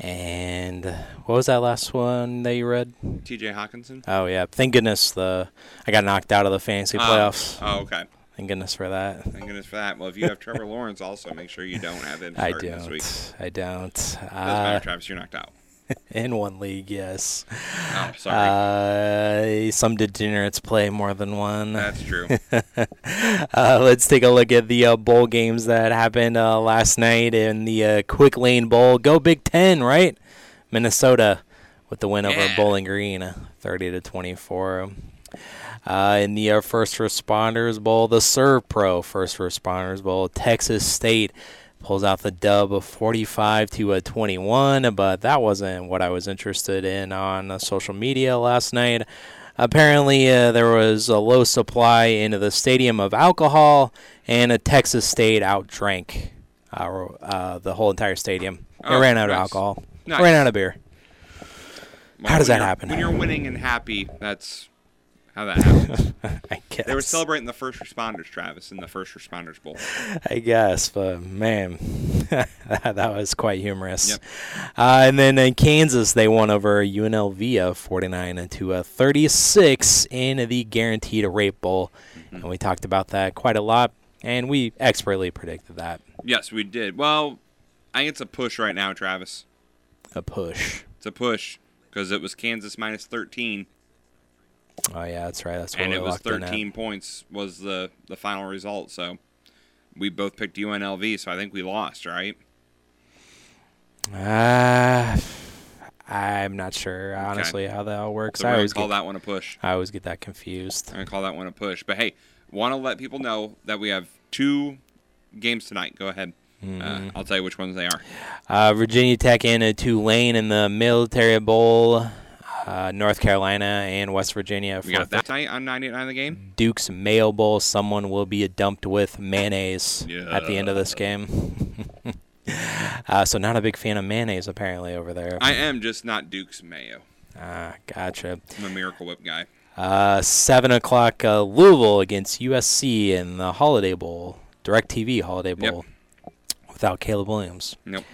And what was that last one that you read? TJ Hockenson? Oh yeah, thank goodness the I got knocked out of the fantasy Oh. playoffs. Oh, okay. Thank goodness for that. Thank goodness for that. Well, if you have Trevor Lawrence, also make sure you don't have him I starting this week. don't. I don't. Doesn't Uh, matter, Travis. You're knocked out. in one league, yes. Oh, sorry. Uh, some degenerates play more than one. That's true. uh, let's take a look at the uh, bowl games that happened uh, last night in the uh, Quick Lane Bowl. Go Big Ten, right? Minnesota with the win over Bowling Green, 30 to 24. Uh, in the uh, First Responders Bowl, the SERVPRO First Responders Bowl, Texas State pulls out the dub of 45 to uh, 21, but that wasn't what I was interested in on social media last night. Apparently, uh, there was a low supply into the stadium of alcohol, and a Texas State outdrank uh, uh, the whole entire stadium. It Oh, ran out of alcohol. Nice. Ran out of beer. Well, How does that happen? When you're winning and happy, that's how that happened. I guess. They were celebrating the first responders, Travis, in the first responders bowl. I guess, but man, that was quite humorous. Uh, and then in Kansas, they won over UNLV 49 to uh, 36 in the Guaranteed Rate Bowl, and we talked about that quite a lot, and we expertly predicted that. Yes, we did. Well, I think it's a push right now, Travis. A push. It's a push because it was Kansas minus 13, Oh yeah, that's right. That's what and it was locked in at. 13 points was the the final result. So we both picked UNLV, so I think we lost, right? Uh, I'm not sure honestly how that all works. So I always call get, that one a push. I always get that confused. I'm call that one a push. But hey, want to let people know that we have two games tonight. Go ahead. Uh, Mhm. I'll tell you which ones they are. Uh, Virginia Tech and uh, Tulane in the Military Bowl. Uh, North Carolina and West Virginia We for got that tonight on 98.9 The Game. Duke's Mayo Bowl. Someone will be dumped with mayonnaise at the end of this game. uh, so not a big fan of mayonnaise apparently over there. I am just not Duke's Mayo. Ah, gotcha. I'm a Miracle Whip guy. Uh, seven o'clock uh, Louisville against USC in the Holiday Bowl, DIRECTV Holiday Bowl, without Caleb Williams. Nope.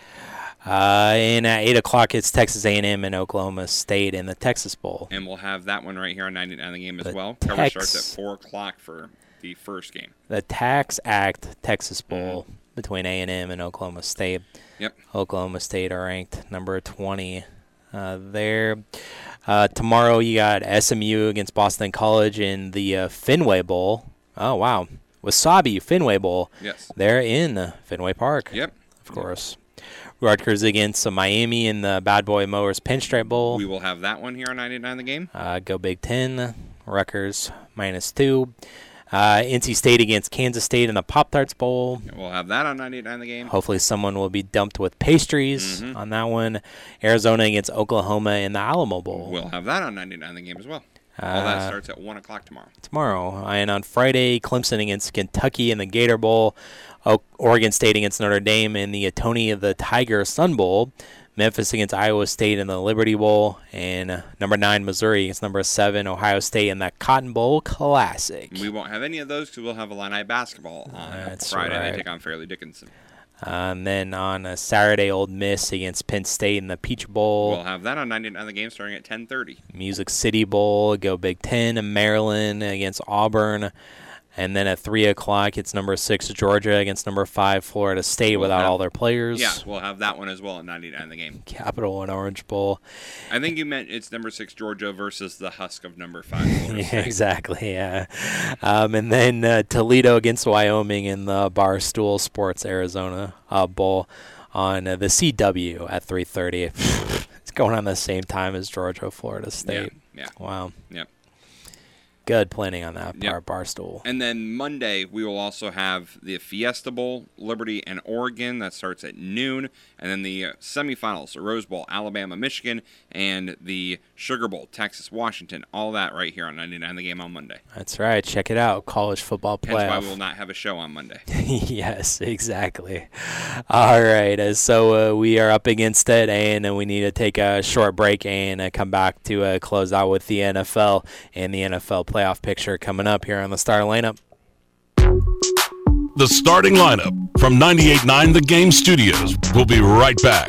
Uh, and at eight o'clock it's Texas A&M and Oklahoma State in the Texas Bowl. And we'll have that one right here on 99 The Game as The well. Coverage starts at 4 o'clock for the first game. The TaxAct Texas Bowl between A&M and Oklahoma State. Yep. Oklahoma State are ranked number 20 uh, there. Uh, tomorrow you got SMU against Boston College in the uh, Fenway Bowl. Oh wow, Wasabi Fenway Bowl. Yes. They're in Fenway Park. Yep. Of course. Rutgers against uh, Miami in the Bad Boy Mowers Pinstripe Bowl. We will have that one here on 99 The Game. Uh, go Big Ten. Rutgers minus two. Uh, NC State against Kansas State in the Pop Tarts Bowl. We'll have that on 98.9 The Game. Hopefully, someone will be dumped with pastries Mhm. on that one. Arizona against Oklahoma in the Alamo Bowl We'll have that on 99 The Game as well. All Uh, that starts at 1 o'clock tomorrow. tomorrow. And on Friday, Clemson against Kentucky in the Gator Bowl. Oregon State against Notre Dame in the Tony of the Tiger Sun Bowl. Memphis against Iowa State in the Liberty Bowl. And number nine, Missouri against number seven, Ohio State in the Cotton Bowl Classic. We won't have any of those because we'll have Illini basketball on That's Friday. right. They take on Fairleigh Dickinson. Uh, and then on a Saturday, Ole Miss against Penn State in the Peach Bowl. We'll have that on 99 The Game starting at 10:30. Music City Bowl, go Big Ten, Maryland against Auburn. And then at 3 o'clock, it's number 6 Georgia against number 5 Florida State We'll without have- all their players. Yeah, we'll have that one as well at 99 The Game. Capital One Orange Bowl. I think you meant it's number six Georgia versus the Husk of number five. Florida Yeah, State. exactly. Yeah. Um, and then uh, Toledo against Wyoming in the Barstool Sports Arizona uh, Bowl on uh, the CW at 3:30. it's going on the same time as Georgia Florida State. yeah. Wow. Yep. Good planning on that Yep. part, Barstool. And then Monday we will also have the Fiesta Bowl, Liberty and Oregon. That starts at noon, and then the uh, semifinals: the Rose Bowl, Alabama, Michigan, and the Sugar Bowl, Texas, Washington. All that right here on 99 The Game on Monday. That's right. Check it out. College football Hence why we will not have a show on Monday. yes, exactly. All right, so uh, we are up against it, and we need to take a short break and uh, come back to uh, close out with the NFL and the NFL playoff picture coming up here on the Star lineup. The starting lineup from 98.9 The Game Studios. We'll be right back.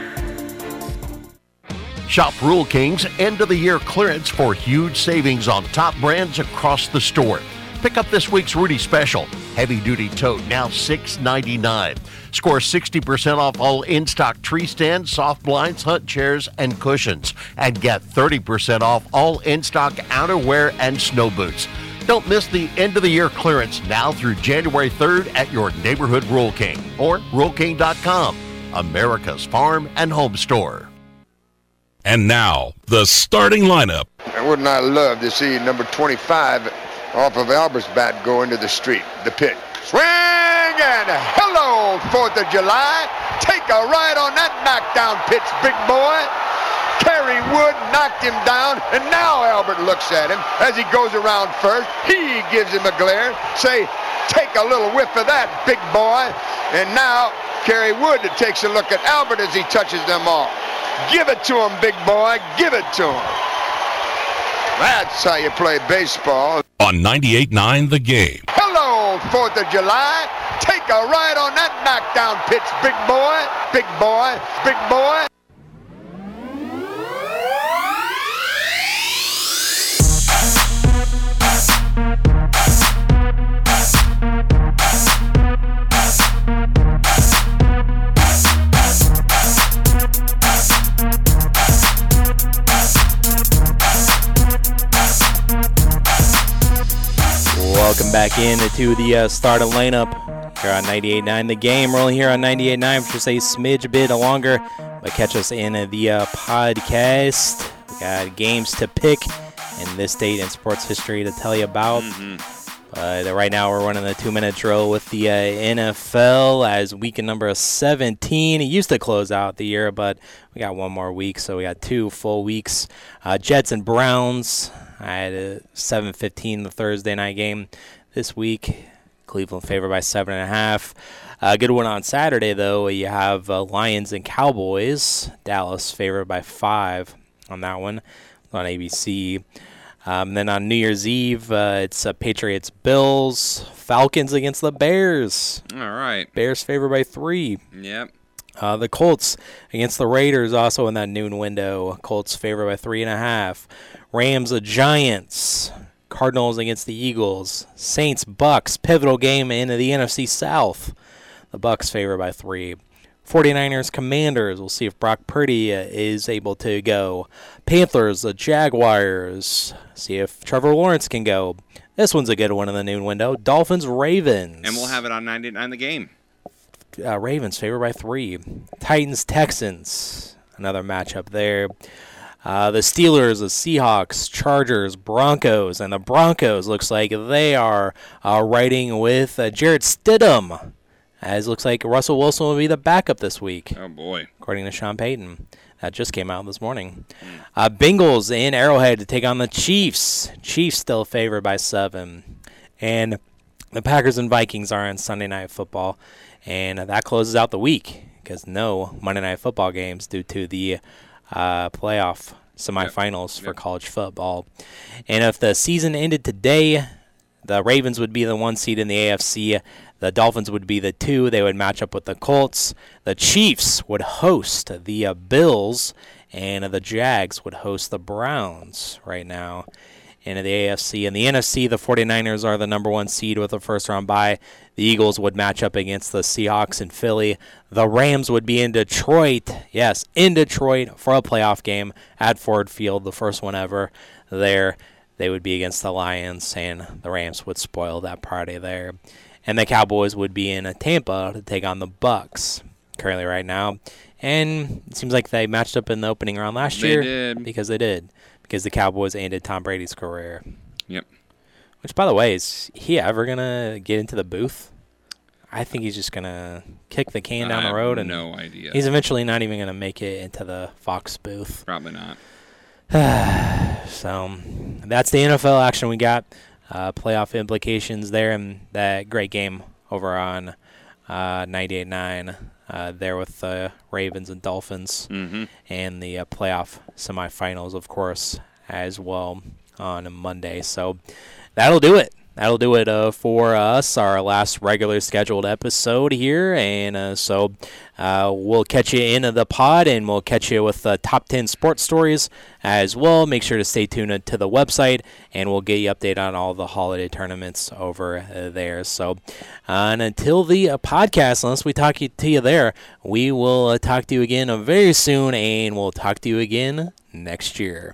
Shop Rural King's end of the year clearance for huge savings on top brands across the store. Pick up this week's Rudy Special, heavy duty tote, now $6.99. Score 60% off all in stock tree stands, soft blinds, hunt chairs, and cushions. And get 30% off all in stock outerwear and snow boots. Don't miss the end of the year clearance now through January 3rd at your neighborhood Rule King or RuralKing.com, America's farm and home store. And now, the starting lineup. And Wouldn't I love to see number 25 off of Albert's bat go into the street, the pit. Swing and hello, 4th of July. Take a ride on that knockdown pitch, big boy. Kerry Wood knocked him down, and now Albert looks at him as he goes around first. He gives him a glare. Say, take a little whiff of that, big boy. And now Kerry Wood that takes a look at Albert as he touches them all. Give it to him, big boy. Give it to him. That's how you play baseball. On 98.9 The Game. Hello, 4th of July. Take a ride on that knockdown pitch, big boy. Big boy. Big boy. Welcome back in to the uh, starting lineup here on 98.9 The Game. We're here on 98.9 for just a smidge bit longer, but catch us in the uh, podcast. We got games to pick in this date in sports history to tell you about. Uh, right now, we're running the two-minute drill with the uh, NFL as week number 17. It used to close out the year, but we got one more week, so we got two full weeks. Uh, Jets and Browns. I had a 7:15 the Thursday night game this week. Cleveland favored by seven and a half. A good one on Saturday though. You have uh, Lions and Cowboys. Dallas favored by five on that one on ABC. Um, then on New Year's Eve, uh, it's uh, Patriots Bills, Falcons against the Bears. All right. Bears favored by three. Yep. Uh, the Colts against the Raiders also in that noon window. Colts favored by three and a half. Rams, the Giants. Cardinals against the Eagles. Saints, Bucks, pivotal game into the NFC South. The Bucks favored by three. 49ers, Commanders. We'll see if Brock Purdy uh, is able to go. Panthers, the Jaguars. See if Trevor Lawrence can go. This one's a good one in the noon window. Dolphins, Ravens. And we'll have it on 99 The Game. Uh, Ravens favored by three. Titans, Texans. Another matchup there. Uh, the Steelers, the Seahawks, Chargers, Broncos, and the Broncos looks like they are uh, riding with uh, Jarrett Stidham. As looks like Russell Wilson will be the backup this week. Oh boy! According to Sean Payton, that just came out this morning. Uh, Bengals in Arrowhead to take on the Chiefs. Chiefs still favored by seven, and the Packers and Vikings are on Sunday Night Football, and that closes out the week because no Monday Night Football games due to the uh, playoff semifinals for college football. And if the season ended today, the Ravens would be the one seed in the AFC. The Dolphins would be the two. They would match up with the Colts. The Chiefs would host the uh, Bills, and uh, the Jags would host the Browns right now in the AFC. In the NFC, the 49ers are the number one seed with a first round bye. The Eagles would match up against the Seahawks in Philly. The Rams would be in Detroit. Yes, in Detroit for a playoff game at Ford Field, the first one ever there. They would be against the Lions, and the Rams would spoil that party there. And the Cowboys would be in Tampa to take on the Bucks currently right now. And it seems like they matched up in the opening round last They year did. because they did because the Cowboys ended Tom Brady's career. Yep. Which, by the way, is he ever gonna get into the booth? I think he's just gonna kick the can down I the road, have and no idea. He's eventually not even gonna make it into the Fox booth. Probably not. so that's the NFL action we got. Uh, playoff implications there, and that great game over on uh, 98.9 uh, there with the Ravens and Dolphins, Mhm. and the uh, playoff semifinals, of course, as well on Monday. So that'll do it. That'll do it uh, for us, our last regular scheduled episode here. And uh, so uh, we'll catch you in the pod and we'll catch you with the top 10 sports stories as well. Make sure to stay tuned to the website and we'll get you updated on all the holiday tournaments over uh, there. So uh, and until the uh, podcast, unless we talk to you there, we will uh, talk to you again uh, very soon and we'll talk to you again next year.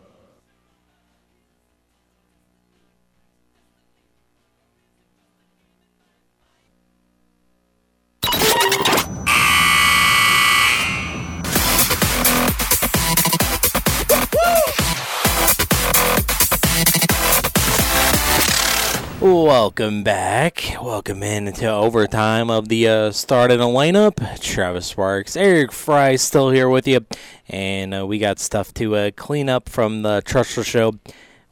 Welcome back. Welcome in to overtime of the uh, start of the lineup. Travis Sparks, Eric Fry still here with you, and uh, we got stuff to uh, clean up from the Trussell show.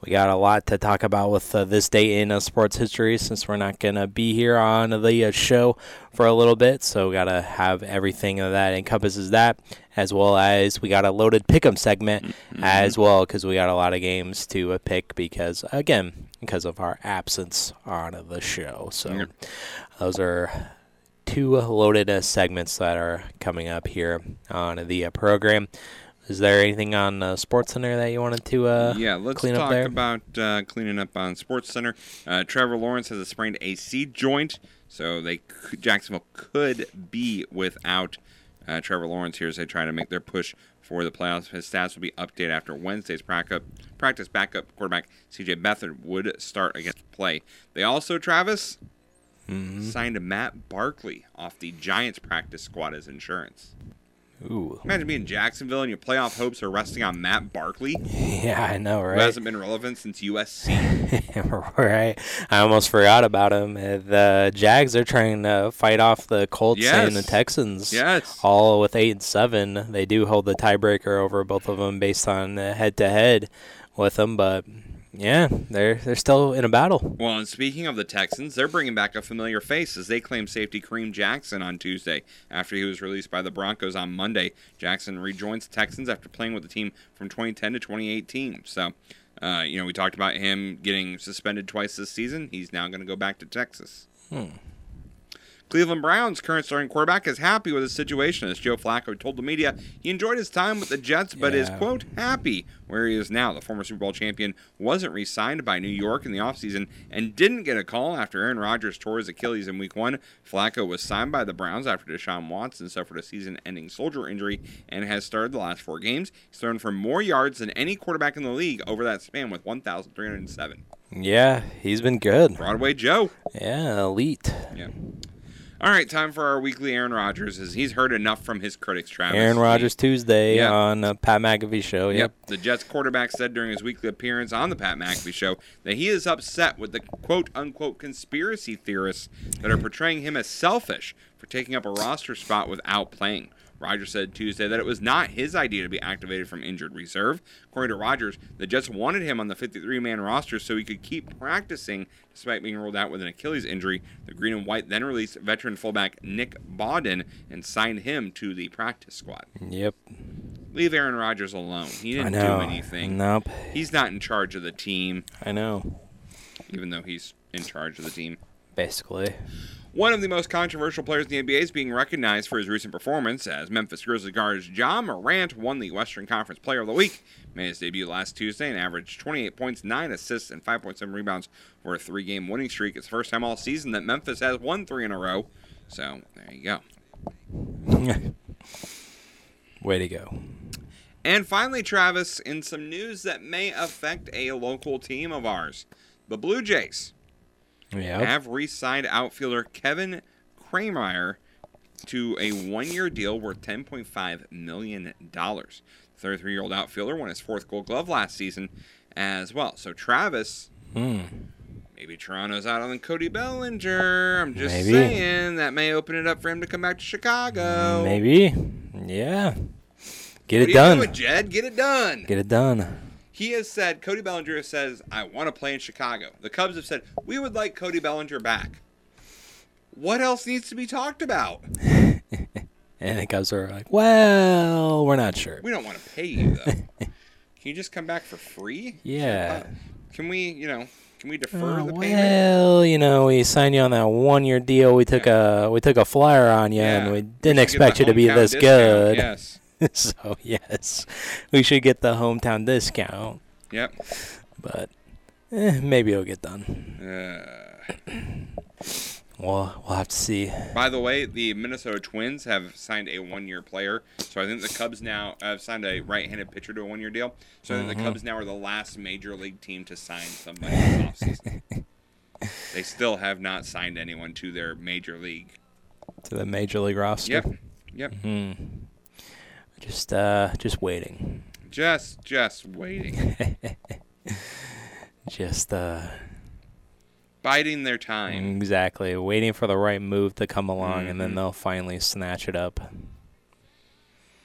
We got a lot to talk about with uh, this day in uh, sports history since we're not going to be here on the uh, show for a little bit. So we got to have everything that encompasses that, as well as we got a loaded pick'em segment Mm-hmm. as well because we got a lot of games to uh, pick because, again, because of our absence on the show. So those are two loaded uh, segments that are coming up here on the uh, program. Is there anything on uh, Sports Center that you wanted to uh, yeah, let's clean talk up there? about uh, cleaning up on Sports Center. Uh, Trevor Lawrence has a sprained AC joint, so they Jacksonville could be without uh, Trevor Lawrence here as they try to make their push for the playoffs. His stats will be updated after Wednesday's practice. Practice backup quarterback C.J. Beathard would start against play. They also, Travis, Mm-hmm. signed Matt Barkley off the Giants practice squad as insurance. Ooh. Imagine being Jacksonville and your playoff hopes are resting on Matt Barkley. Yeah, I know, right? Who hasn't been relevant since USC. right. I almost forgot about him. Uh, The Jags are trying to fight off the Colts and the Texans. Yes. All with eight and seven. They do hold the tiebreaker over both of them based on head to head with them, but yeah, they're they're still in a battle. Well, and speaking of the Texans, they're bringing back a familiar face as they claim safety Kareem Jackson on Tuesday after he was released by the Broncos on Monday. Jackson rejoins the Texans after playing with the team from 2010 to 2018. So, uh, you know, we talked about him getting suspended twice this season. He's now going to go back to Texas. Hmm. Cleveland Browns current starting quarterback is happy with his situation as Joe Flacco told the media he enjoyed his time with the Jets but is quote happy where he is now. The former Super Bowl champion wasn't re-signed by New York in the offseason and didn't get a call after Aaron Rodgers tore his Achilles in week 1. Flacco was signed by the Browns after Deshaun Watson suffered a season-ending shoulder injury and has started the last 4 games. He's thrown for more yards than any quarterback in the league over that span with 1307. Yeah, he's been good. Broadway Joe. Yeah, elite. Yeah. All right, time for our weekly Aaron Rodgers. As he's heard enough from his critics, Travis. Aaron Rodgers Tuesday Yeah. on uh, Pat McAfee show. Yep. The Jets quarterback said during his weekly appearance on the Pat McAfee show that he is upset with the quote unquote conspiracy theorists that are portraying him as selfish for taking up a roster spot without playing. Rodgers said Tuesday that it was not his idea to be activated from injured reserve. According to Rodgers, the Jets wanted him on the 53 man roster so he could keep practicing despite being ruled out with an Achilles injury. The Green and White then released veteran fullback Nick Bawden and signed him to the practice squad. Yep. Leave Aaron Rodgers alone. He didn't do anything. Nope. He's not in charge of the team. I know. Even though he's in charge of the team. Basically. One of the most controversial players in the NBA is being recognized for his recent performance as Memphis Grizzlies guard Ja Morant won the Western Conference Player of the Week. Made his debut last Tuesday and averaged 28 points, 9 assists, and 5.7 rebounds for a three game winning streak. It's the first time all season that Memphis has won three in a row. So there you go. Way to go. And finally, Travis, in some news that may affect a local team of ours, the Blue Jays Yep. have re-signed outfielder Kevin Kiermaier to a one-year deal worth $10.5 million. 33-year-old outfielder won his fourth Gold Glove last season as well. So Travis, Hmm. maybe Toronto's out on Cody Bellinger. I'm just Maybe. saying that may open it up for him to come back to Chicago. Maybe. Yeah. Get What it done. doing, Jed? Get it done. Get it done. He has said, Cody Bellinger says, I want to play in Chicago. The Cubs have said, we would like Cody Bellinger back. What else needs to be talked about? And the Cubs are like, well, we're not sure. We don't want to pay you, though. Can you just come back for free? Yeah. Can we, you know, can we defer Uh, the payment? well, you know, we signed you on that one-year deal. We took a we took a flyer on you, and Yeah. we We didn't should expect you to be this discount, good. yes. so yes, we should get the hometown discount. Yep. But eh, maybe it'll get done. Uh, We'll we'll have to see. by the way, the Minnesota Twins have signed a one-year player, so I think the Cubs now have signed a right-handed pitcher to a one-year deal. So I think the. Cubs now are the last major league team to sign somebody this offseason. they still have not signed anyone to their major league. To the major league roster. Yep. Yep. Hmm. Just uh, just waiting. Just, just waiting. Just uh, biding their time. Exactly. Waiting for the right move to come along, and Mm-hmm. then they'll finally snatch it up.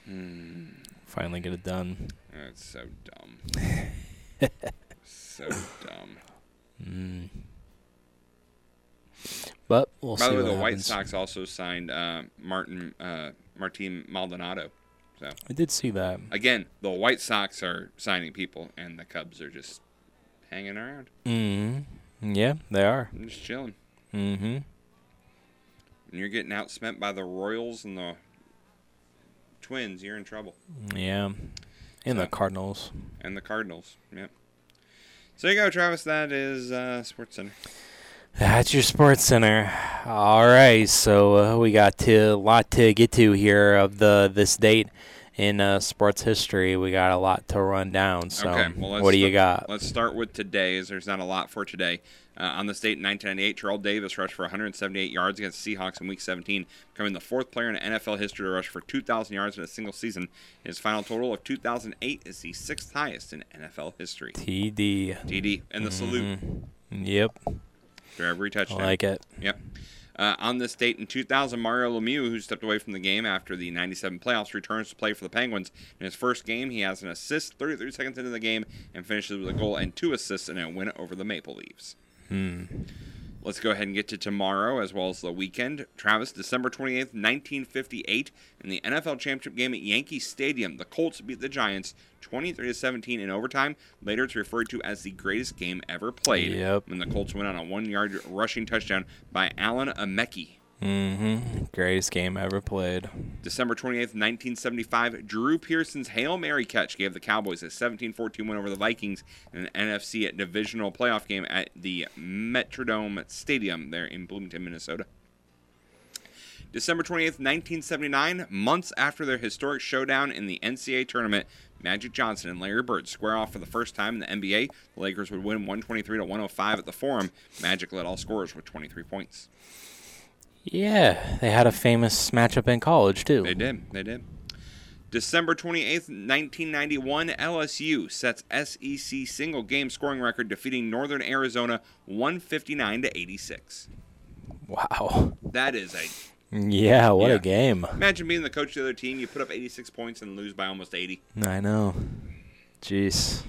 Hmm. Finally get it done. That's so dumb. so dumb. Mm. But we'll By see the way, the White. Sox also signed uh, Martin uh, Martin Maldonado. So I did see that. again, the White Sox are signing people, and the Cubs are just hanging around, hmm Yeah, they are. and just chilling. Mm-hmm. And you're getting outspent by the Royals and the Twins. You're in trouble. Yeah. And the Cardinals. And the Cardinals. Yep. So there you go, Travis. That is uh, Sports Center. That's your sports center. All right, so uh, we got to, a lot to get to here of the this date in uh, sports history. We got a lot to run down. So, okay. Well, what do you got? Let's start with today, as there's not a lot for today. Uh, on the state in 1998, Terrell Davis rushed for 178 yards against the Seahawks in Week 17, becoming the fourth player in NFL history to rush for 2,000 yards in a single season. His final total of 2,008 is the sixth highest in NFL history. TD. TD and the salute Mhm. Yep. For every touchdown. like it. Yep. Uh, on this date in 2000, Mario Lemieux, who stepped away from the game after the 97 playoffs, returns to play for the Penguins. In his first game, he has an assist 33 seconds into the game and finishes with a goal and two assists in a win over the Maple Leafs. Hmm. Let's go ahead and get to tomorrow as well as the weekend. Travis, December 28th, 1958, in the NFL championship game at Yankee Stadium, the Colts beat the Giants 23 17 in overtime. Later, it's referred to as the greatest game ever played. Yep. When the Colts went on a one-yard rushing touchdown by Alan Ameche. Mm-hmm. Greatest game ever played. December 28th, 1975, Drew Pearson's Hail Mary catch gave the Cowboys a 17-14 win over the Vikings in an NFC divisional playoff game at the Metrodome Stadium there in Bloomington, Minnesota. December 28th, 1979, months after their historic showdown in the NCAA tournament, Magic Johnson and Larry Bird square off for the first time in the NBA. The Lakers would win 123 to 105 at the Forum. Magic led all scorers with 23 points. Yeah, they had a famous matchup in college too. They did. They did. December 28th, 1991, LSU sets SEC single game scoring record, defeating Northern Arizona 159 to 86. Wow. That is a. Yeah, what Yeah. a game. Imagine being the coach of the other team. You put up 86 points and lose by almost 80. I know. Jeez.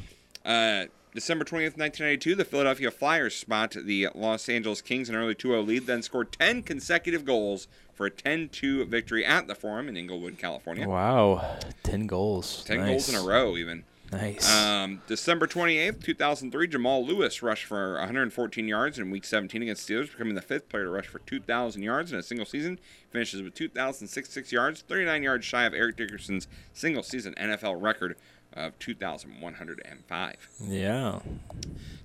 Uh, December 20th, 1992, the Philadelphia Flyers spot the Los Angeles Kings in an early 2 0 lead, then scored 10 consecutive goals for a 10 2 victory at the Forum in Inglewood, California. Wow. Ten goals. 10 Nice. goals in a row, even. Nice. Um, December 28th, 2003, Jamal Lewis rushed for 114 yards in Week 17 against Steelers, becoming the fifth player to rush for 2,000 yards in a single season. Finishes with 2,066 yards, 39 yards shy of Eric Dickerson's single season NFL record of 2,105. Yeah.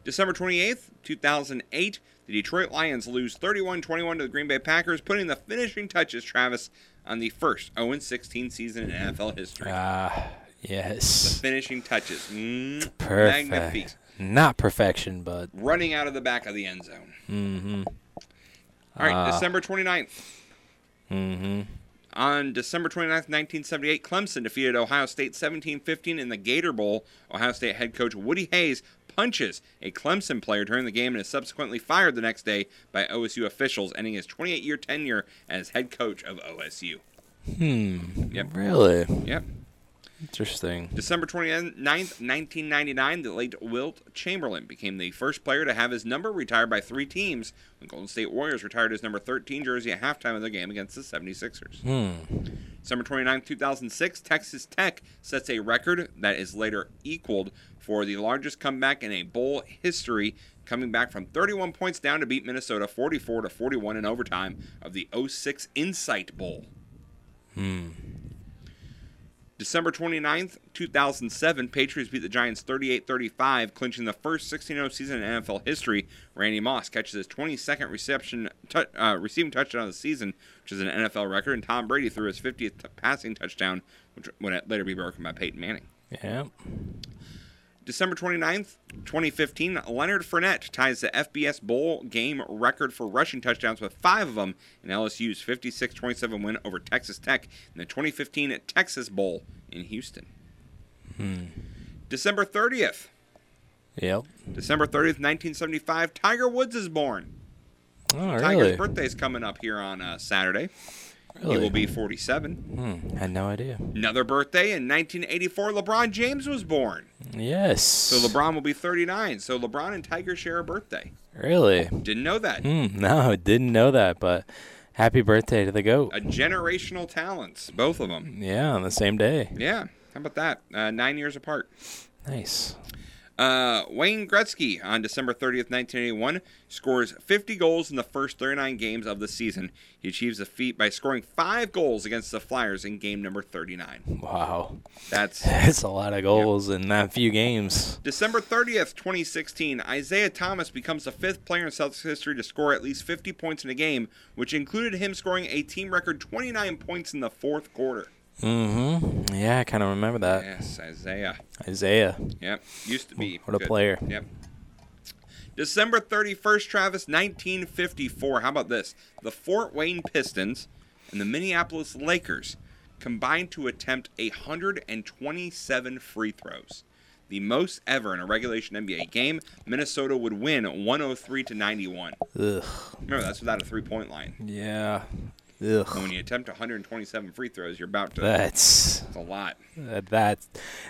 December 28th, 2008, the Detroit Lions lose 31 21 to the Green Bay Packers, putting the finishing touches, Travis, on the first 0 16 season in NFL history. Ah, the yes. finishing touches. Mm, Perfect. Magnifique. Not perfection, but. Running out of the back of the end zone. Mm-hmm. All right, Ah. December 29th. Mm-hmm. On December 29, 1978, Clemson defeated Ohio State 17-15 in the Gator Bowl. Ohio State head coach Woody Hayes punches a Clemson player during the game and is subsequently fired the next day by OSU officials, ending his 28-year tenure as head coach of OSU. Hmm. Yep. Really? Yep. Interesting. December 29th, 1999, the late Wilt Chamberlain became the first player to have his number retired by three teams when Golden State Warriors retired his number 13 jersey at halftime of the game against the 76ers. Hmm. December 29, 2006, Texas Tech sets a record that is later equaled for the largest comeback in a bowl history, coming back from 31 points down to beat Minnesota 44 to 41 in overtime of the 06 Insight Bowl. Hmm. December 29th, 2007, Patriots beat the Giants 38-35, clinching the first 16-0 season in NFL history. Randy Moss catches his 22nd reception tou- uh, receiving touchdown of the season, which is an NFL record, and Tom Brady threw his 50th t- passing touchdown, which would later be broken by Peyton Manning. Yeah. December 29th, 2015, Leonard Fournette ties the FBS Bowl game record for rushing touchdowns with five of them in LSU's 56 27 win over Texas Tech in the 2015 Texas Bowl in Houston. Hmm. December 30th, Yep. December 30th, 1975, Tiger Woods is born. Oh, Tiger's really? birthday's coming up here on uh, Saturday. He will be 47. Hmm, had no idea. Another birthday in 1984, LeBron James was born. Yes. So LeBron will be 39. So LeBron and Tiger share a birthday. Really? Didn't know that. Hmm, no, didn't know that, but happy birthday to the GOAT. A generational talents, both of them. Yeah, on the same day. Yeah, how about that? Uh, nine years apart. Nice. Uh, Wayne Gretzky on December 30th, 1981, scores 50 goals in the first 39 games of the season. He achieves the feat by scoring five goals against the Flyers in game number 39. Wow. That's That's a lot of goals in that few games. December 30th, 2016, Isaiah Thomas becomes the fifth player in Celtics history to score at least 50 points in a game, which included him scoring a team record 29 points in the fourth quarter. Mm-hmm. Yeah, I kind of remember that. Yes, Isaiah. Isaiah. Yep, used to be. What a good. player. Yep. December 31st, Travis, 1954. How about this? The Fort Wayne Pistons and the Minneapolis Lakers combined to attempt 127 free throws. The most ever in a regulation NBA game. Minnesota would win 103 to 91. Ugh. Remember, that's without a three point line. Yeah. Ugh. And when you attempt 127 free throws, you're about to. That's That's a lot. uh, that.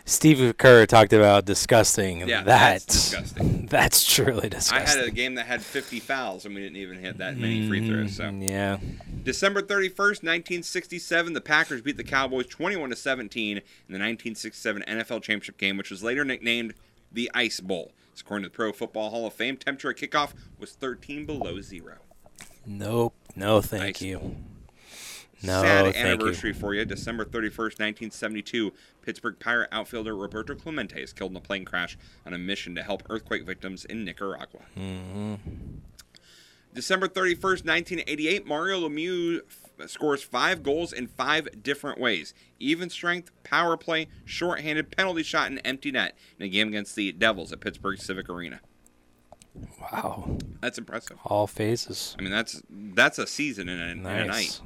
Steve Kerr talked about disgusting. Yeah, that's, that's disgusting. That's truly disgusting. I had a game that had 50 fouls and we didn't even hit that many free throws. So Mm, yeah. December 31st, 1967, the Packers beat the Cowboys 21 to 17 in the 1967 NFL Championship game, which was later nicknamed the Ice Bowl. According to the Pro Football Hall of Fame, temperature at kickoff was 13 below zero. Nope. No, thank you. No, Sad anniversary for you. December 31st, 1972, Pittsburgh Pirate outfielder Roberto Clemente is killed in a plane crash on a mission to help earthquake victims in Nicaragua. you. hmm December 31st, 1988, Mario Lemieux f- scores five goals in five different ways even strength, power play, shorthanded, penalty shot, and empty net in a game against the Devils at Pittsburgh Civic Arena. Wow. That's impressive. All phases. I mean, that's that's a season in a, in a night.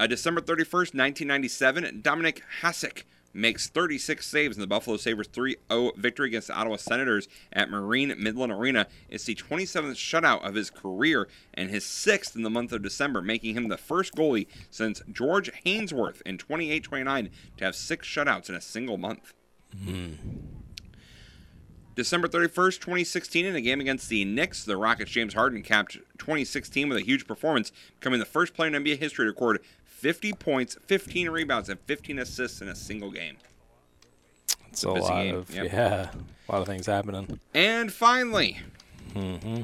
Uh, December 31st, 1997, Dominic Hasek makes 36 saves in the Buffalo Sabres 3 0 victory against the Ottawa Senators at Marine Midland Arena. It's the 27th shutout of his career and his sixth in the month of December, making him the first goalie since George Hainsworth in 28 29 to have six shutouts in a single month. December 31st, 2016, in a game against the Knicks, the Rockets' James Harden capped 2016 with a huge performance, becoming the first player in NBA history to record 50 points, 15 rebounds, and 15 assists in a single game. It's a a lot game, of yep. yeah, a lot of things happening. And finally, hmm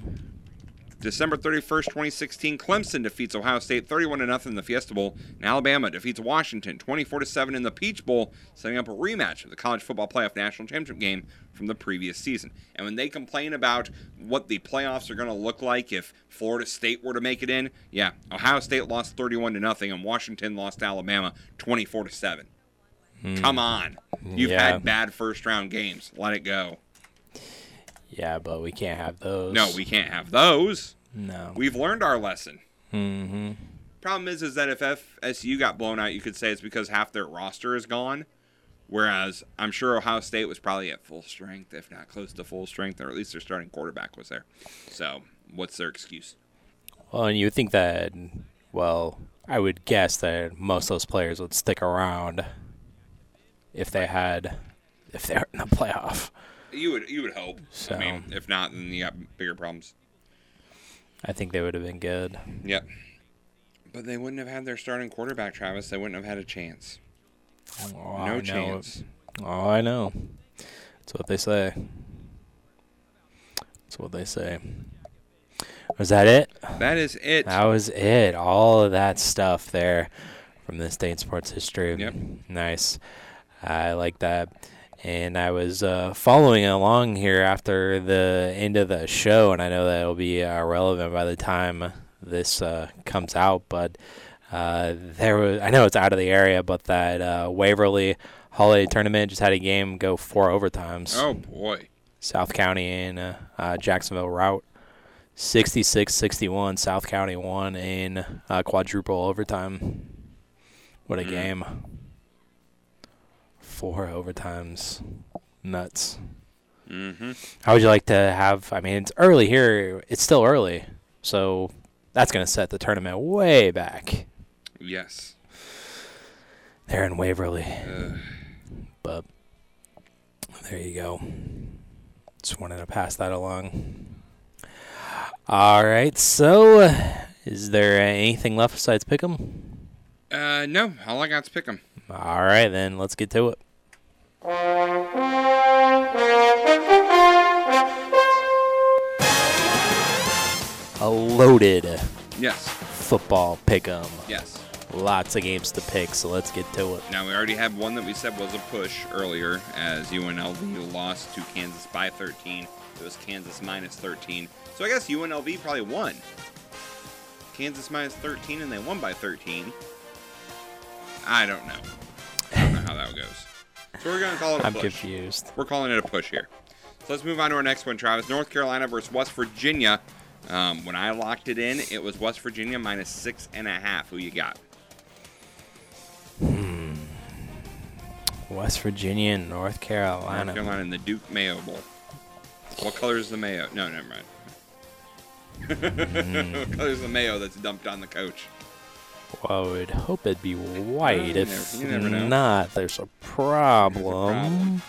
December 31st, 2016, Clemson defeats Ohio State 31 0 in the Fiesta Bowl, and Alabama defeats Washington 24 7 in the Peach Bowl, setting up a rematch of the College Football Playoff National Championship game from the previous season. And when they complain about what the playoffs are going to look like if Florida State were to make it in, yeah, Ohio State lost 31 0 and Washington lost Alabama 24 7. Hmm. Come on, you've Yeah. had bad first round games. Let it go. Yeah, but we can't have those. No, we can't have those. No. We've learned our lesson. hmm Problem is, is that if FSU got blown out, you could say it's because half their roster is gone. Whereas I'm sure Ohio State was probably at full strength, if not close to full strength, or at least their starting quarterback was there. So, what's their excuse? Well, and you would think that, well, I would guess that most of those players would stick around if they had, if they were in the playoff. You would you would hope. So- I mean, if not, then you got bigger problems. I think they would have been good. Yep. But they wouldn't have had their starting quarterback, Travis. They wouldn't have had a chance. Oh, no chance. Oh, I know. That's what they say. That's what they say. Was that it? That is it. That was it. All of that stuff there from this day in sports history. Yep. Nice. I like that. And I was uh, following along here after the end of the show, and I know that it'll be uh, relevant by the time this uh, comes out. But uh, there was, I know it's out of the area, but that uh, Waverly Holiday Tournament just had a game go four overtimes. Oh boy. South County and uh, Jacksonville Routt. 66-61, South County won in uh, quadruple overtime. What a Mm. game. Four overtimes. Nuts. Mm-hmm. How would you like to have? I mean, it's early here. It's still early, so that's going to set the tournament way back. Yes. They're in Waverly, Ugh. but there you go. Just wanted to pass that along. All right. So, is there anything left besides Pick'em? Uh, no. All I got's pick 'em. All right, then let's get to it. A loaded Yes. football pick'em. Yes. Lots of games to pick, so let's get to it. Now we already had one that we said was a push earlier, as UNLV lost to Kansas by 13. It was Kansas minus 13. So I guess UNLV probably won. Kansas minus 13, and they won by 13. I don't know. I don't know how that goes. So we're gonna call it a I'm push. confused. We're calling it a push here. So let's move on to our next one, Travis. North Carolina versus West Virginia. Um, when I locked it in, it was West Virginia minus six and a half. Who you got? Hmm. West Virginia and North Carolina. North Carolina in the Duke Mayo Bowl. What color is the mayo? No, never mind. what color is the mayo that's dumped on the coach? Well, I would hope it'd be white. if never- you never know. not, there's a problem.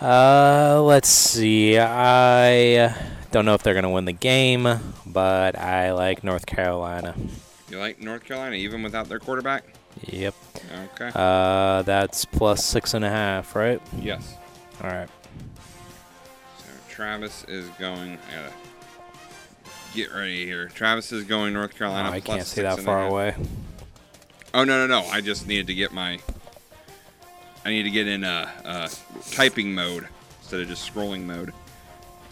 Uh, let's see. I don't know if they're gonna win the game, but I like North Carolina. You like North Carolina even without their quarterback? Yep. Okay. Uh, that's plus six and a half, right? Yes. All right. So Travis is going. Gotta get ready here. Travis is going North Carolina. Oh, I can't see that far away. Oh no no no! I just needed to get my. I need to get in uh, uh, typing mode instead of just scrolling mode.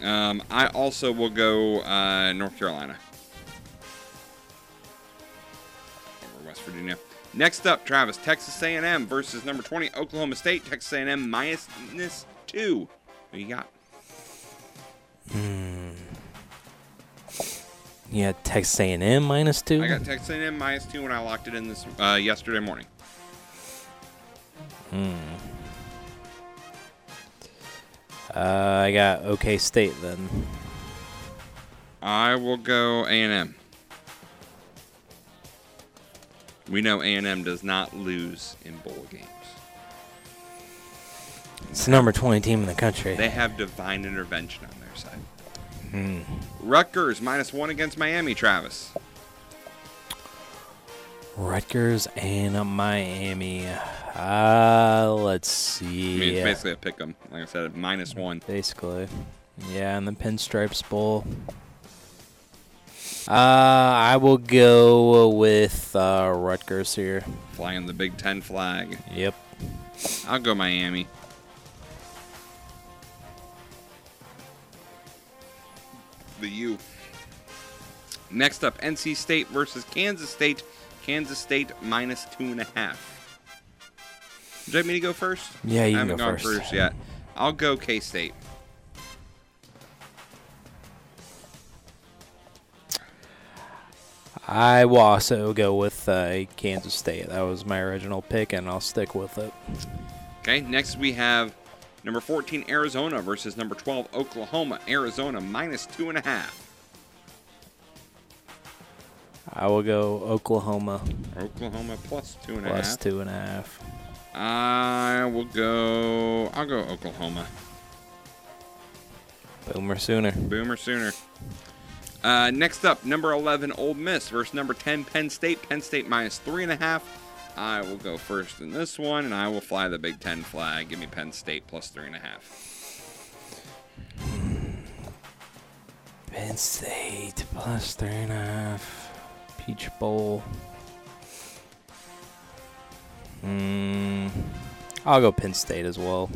Um, I also will go uh, North Carolina over West Virginia. Next up, Travis, Texas A&M versus number 20 Oklahoma State. Texas A&M minus minus two. Who you got? Hmm. Yeah, Texas A&M minus two. I got Texas A&M minus two when I locked it in this uh, yesterday morning. Hmm. Uh, I got OK State then. I will go A&M. We know A&M does not lose in bowl games. It's the number 20 team in the country. They have divine intervention on their side. Hmm. Rutgers minus one against Miami, Travis. Rutgers and Miami. Uh, let's I see. mean, it's basically a pick 'em. Like I said, minus one. Basically. Yeah, in the Pinstripes Bowl. Uh, I will go with uh, Rutgers here. Flying the Big Ten flag. Yep. I'll go Miami. The U. Next up, NC State versus Kansas State. Kansas State minus two and a half. Would you like me to go first? Yeah, you I haven't go gone first. first yet. I'll go K State. I will also go with uh, Kansas State. That was my original pick, and I'll stick with it. Okay, next we have number 14 Arizona versus number 12 Oklahoma. Arizona minus two and a half. I will go Oklahoma Oklahoma plus two and a half. plus two and a half. I will go. I'll go Oklahoma. Boomer Sooner. Boomer Sooner. Uh, next up, number 11 Ole Miss versus number 10 Penn State. Penn State minus three and a half. I will go first in this one, and I will fly the Big Ten flag. Give me Penn State plus three and a half. Penn State plus three and a half. Peach Bowl. Hmm. I'll go Penn State as well.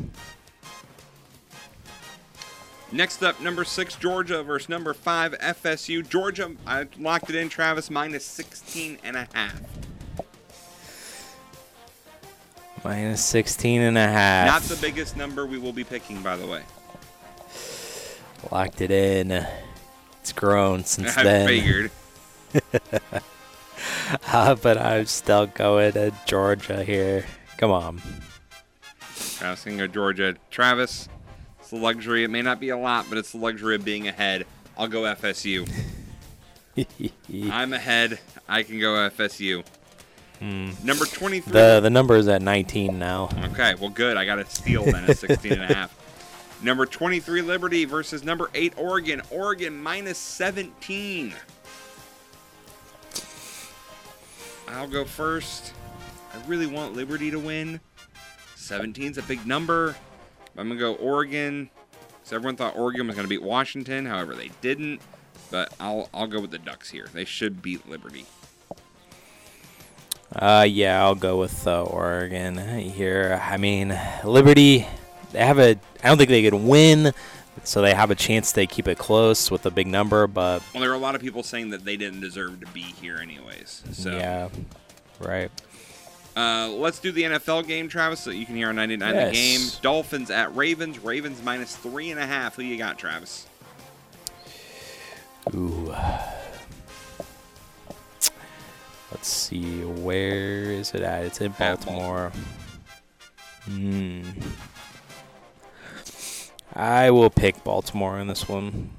Next up, number six Georgia versus number five FSU. Georgia, I locked it in. Travis minus 16 and a half. Minus 16 and a half. Not the biggest number we will be picking, by the way. Locked it in. It's grown since I then. figured. uh, but I'm still going to Georgia here. Come on. Travis can go Georgia. Travis, It's the luxury. It may not be a lot, but it's the luxury of being ahead. I'll go FSU. I'm ahead. I can go FSU. Hmm. Number 23. The the number is at 19 now. Okay, well, good. I got a steal then at 16 and a half. Number 23, Liberty versus number 8, Oregon. Oregon minus 17. I'll go first. I really want Liberty to win. 17's a big number. I'm going to go Oregon. So everyone thought Oregon was going to beat Washington. However, they didn't. But I'll, I'll go with the Ducks here. They should beat Liberty. Uh, yeah, I'll go with uh, Oregon here. I mean, Liberty, they have a. I don't think they could win, so they have a chance to keep it close with a big number. But Well, there are a lot of people saying that they didn't deserve to be here, anyways. So yeah, right. Uh, let's do the NFL game, Travis, so you can hear on 99 the Yes. game. Dolphins at Ravens. Ravens minus three and a half. Who you got, Travis? Ooh. Let's see, where is it at? It's in Baltimore. Hmm. I will pick Baltimore in this one.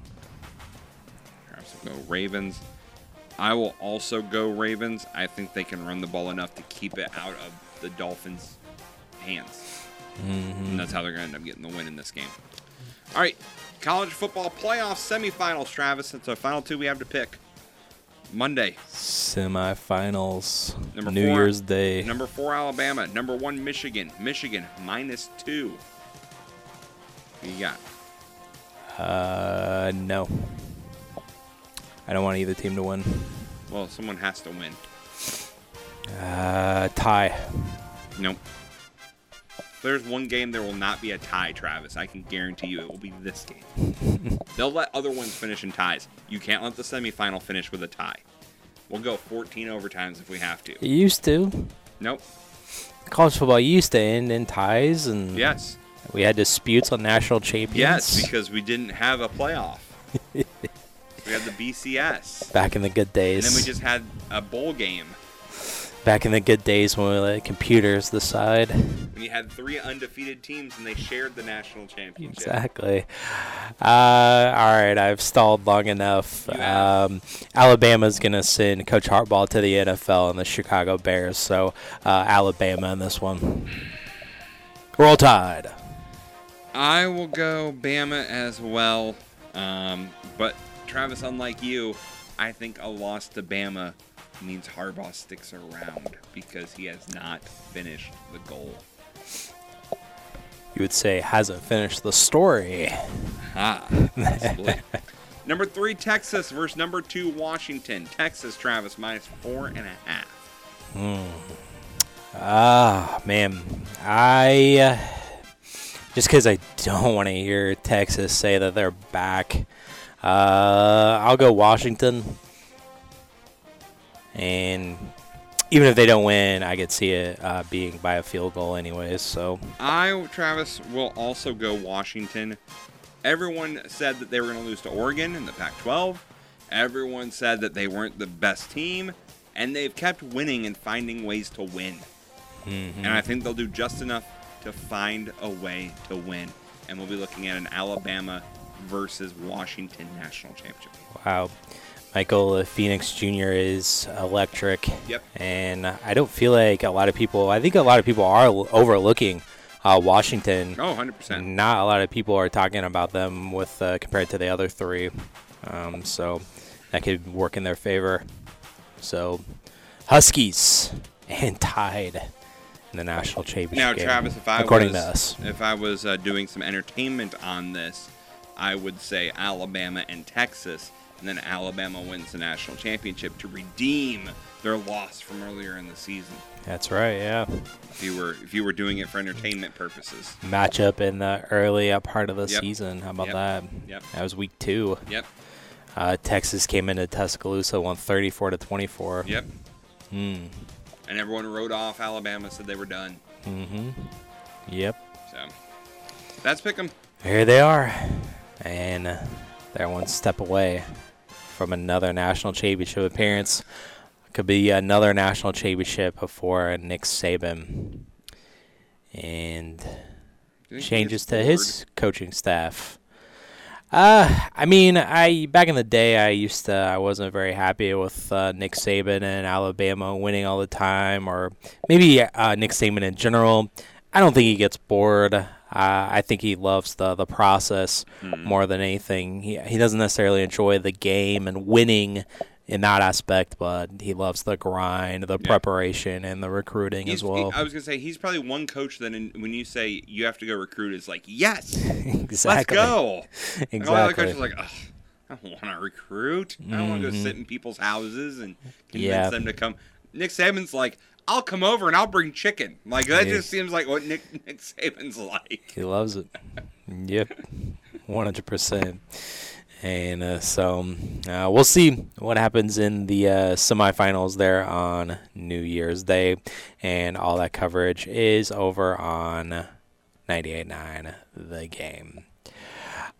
Go Ravens. I will also go Ravens. I think they can run the ball enough to keep it out of the Dolphins' hands. Mhm. And that's how they're going to end up getting the win in this game. All right, college football playoff semifinals, Travis. That's our final two we have to pick. Monday, Semifinals. Number New four, Year's Day. Number four, Alabama. Number one, Michigan. Michigan minus two. You got? Uh, no. I don't want either team to win. Well, someone has to win. Uh, tie. Nope. If there's one game there will not be a tie, Travis. I can guarantee you it will be this game. They'll let other ones finish in ties. You can't let the semifinal finish with a tie. We'll go 14 overtimes if we have to. It used to. Nope. College football used to end in ties, and Yes. we had disputes on national champions. Yes, because we didn't have a playoff. we had the BCS. Back in the good And days. then we just had a bowl game Back in the good days when we let computers decide. when you had three undefeated teams and they shared the national championship. Exactly. Uh, all right, I've stalled long enough. Um, Alabama's going to send Coach Harbaugh to the NFL and the Chicago Bears. So uh, Alabama in this one. Roll Tide. I will go Bama as well. Um, but Travis, unlike you, I think a loss to Bama means Harbaugh sticks around because he has not finished the goal. You would say hasn't finished the story. Ah, number three, Texas versus number two, Washington. Texas, Travis, minus four and a half. Hmm. Ah, man. I. Uh, just because I don't want to hear Texas say that they're back, uh, I'll go Washington. And even if they don't win, I could see it uh, being by a field goal, anyways. So I, Travis, will also go Washington. Everyone said that they were going to lose to Oregon in the Pac 12. Everyone said that they weren't the best team. And they've kept winning and finding ways to win. And I think they'll do just enough to find a way to win. And we'll be looking at an Alabama versus Washington national championship. Wow. Michael Penix Jr. is electric. Yep. And I don't feel like a lot of people, I think a lot of people are overlooking uh, Washington. Oh, 100%. Not a lot of people are talking about them with uh, compared to the other three. Um, so that could work in their favor. So Huskies and Tide in the national championship. Now, game, Travis, if I according was, to us. if I was uh, doing some entertainment on this, I would say Alabama and Texas, and then Alabama wins the national championship to redeem their loss from earlier in the season. That's right, yeah. If you were if you were doing it for entertainment purposes. Matchup in the early part of the Yep. season. How about Yep. that? Yep. That was week two. Yep. Uh, Texas came into Tuscaloosa, won 34 to 24. Yep. Hmm. And everyone wrote off Alabama, said they were done. Mm-hmm. Yep. So that's pick 'em. Here they are, and uh, they're one step away from another national championship appearance. Could be another national championship before Nick Saban. And changes to his coaching staff. Uh, I mean, I back in the day, I used to, I wasn't very happy with uh, Nick Saban and Alabama winning all the time, or maybe uh, Nick Saban in general. I don't think he gets bored. Uh, I think he loves the the process more than anything. He he doesn't necessarily enjoy the game and winning in that aspect, but he loves the grind, the preparation, and the recruiting He's- as well. he- I was gonna say he's probably one coach that in, when you say you have to go recruit, is like yes, Exactly. let's go. And all the other Exactly. coaches like, Ugh, I don't want to recruit. I don't want to go sit in people's houses and convince Yeah. them to come. Nick Saban's like, I'll come over and I'll bring chicken. Like that Yeah. just seems like what Nick Nick Saban's like. He loves it. Yep, one hundred percent. And uh, so uh, we'll see what happens in the uh, semifinals there on New Year's Day, and all that coverage is over on 98.9 The Game.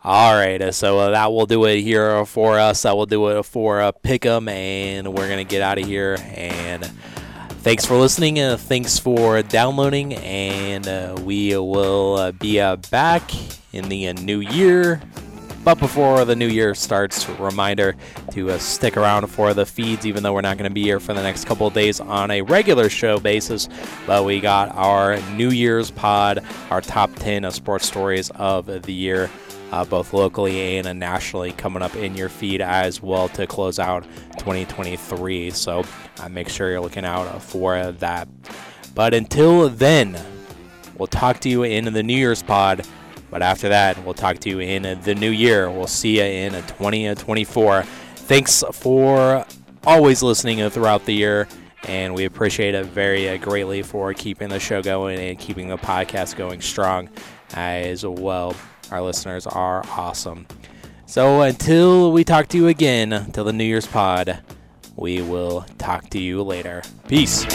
All right, uh, so uh, that will do it here for us. That will do it for uh, Pick'em, and we're gonna get out of here. And thanks for listening. Uh, thanks for downloading, and uh, we will uh, be uh, back in the uh, new year. But before the new year starts, reminder to uh, stick around for the feeds, even though we're not going to be here for the next couple of days on a regular show basis. But we got our New Year's pod, our top 10 of sports stories of the year, uh, both locally and uh, nationally, coming up in your feed as well to close out 2023. So uh, make sure you're looking out for that. But until then, we'll talk to you in the New Year's pod. But after that, we'll talk to you in the new year. We'll see you in 2024. Thanks for always listening throughout the year, and we appreciate it very uh, greatly for keeping the show going and keeping the podcast going strong as well. Our listeners are awesome. So until we talk to you again, till the New Year's pod, we will talk to you later. Peace.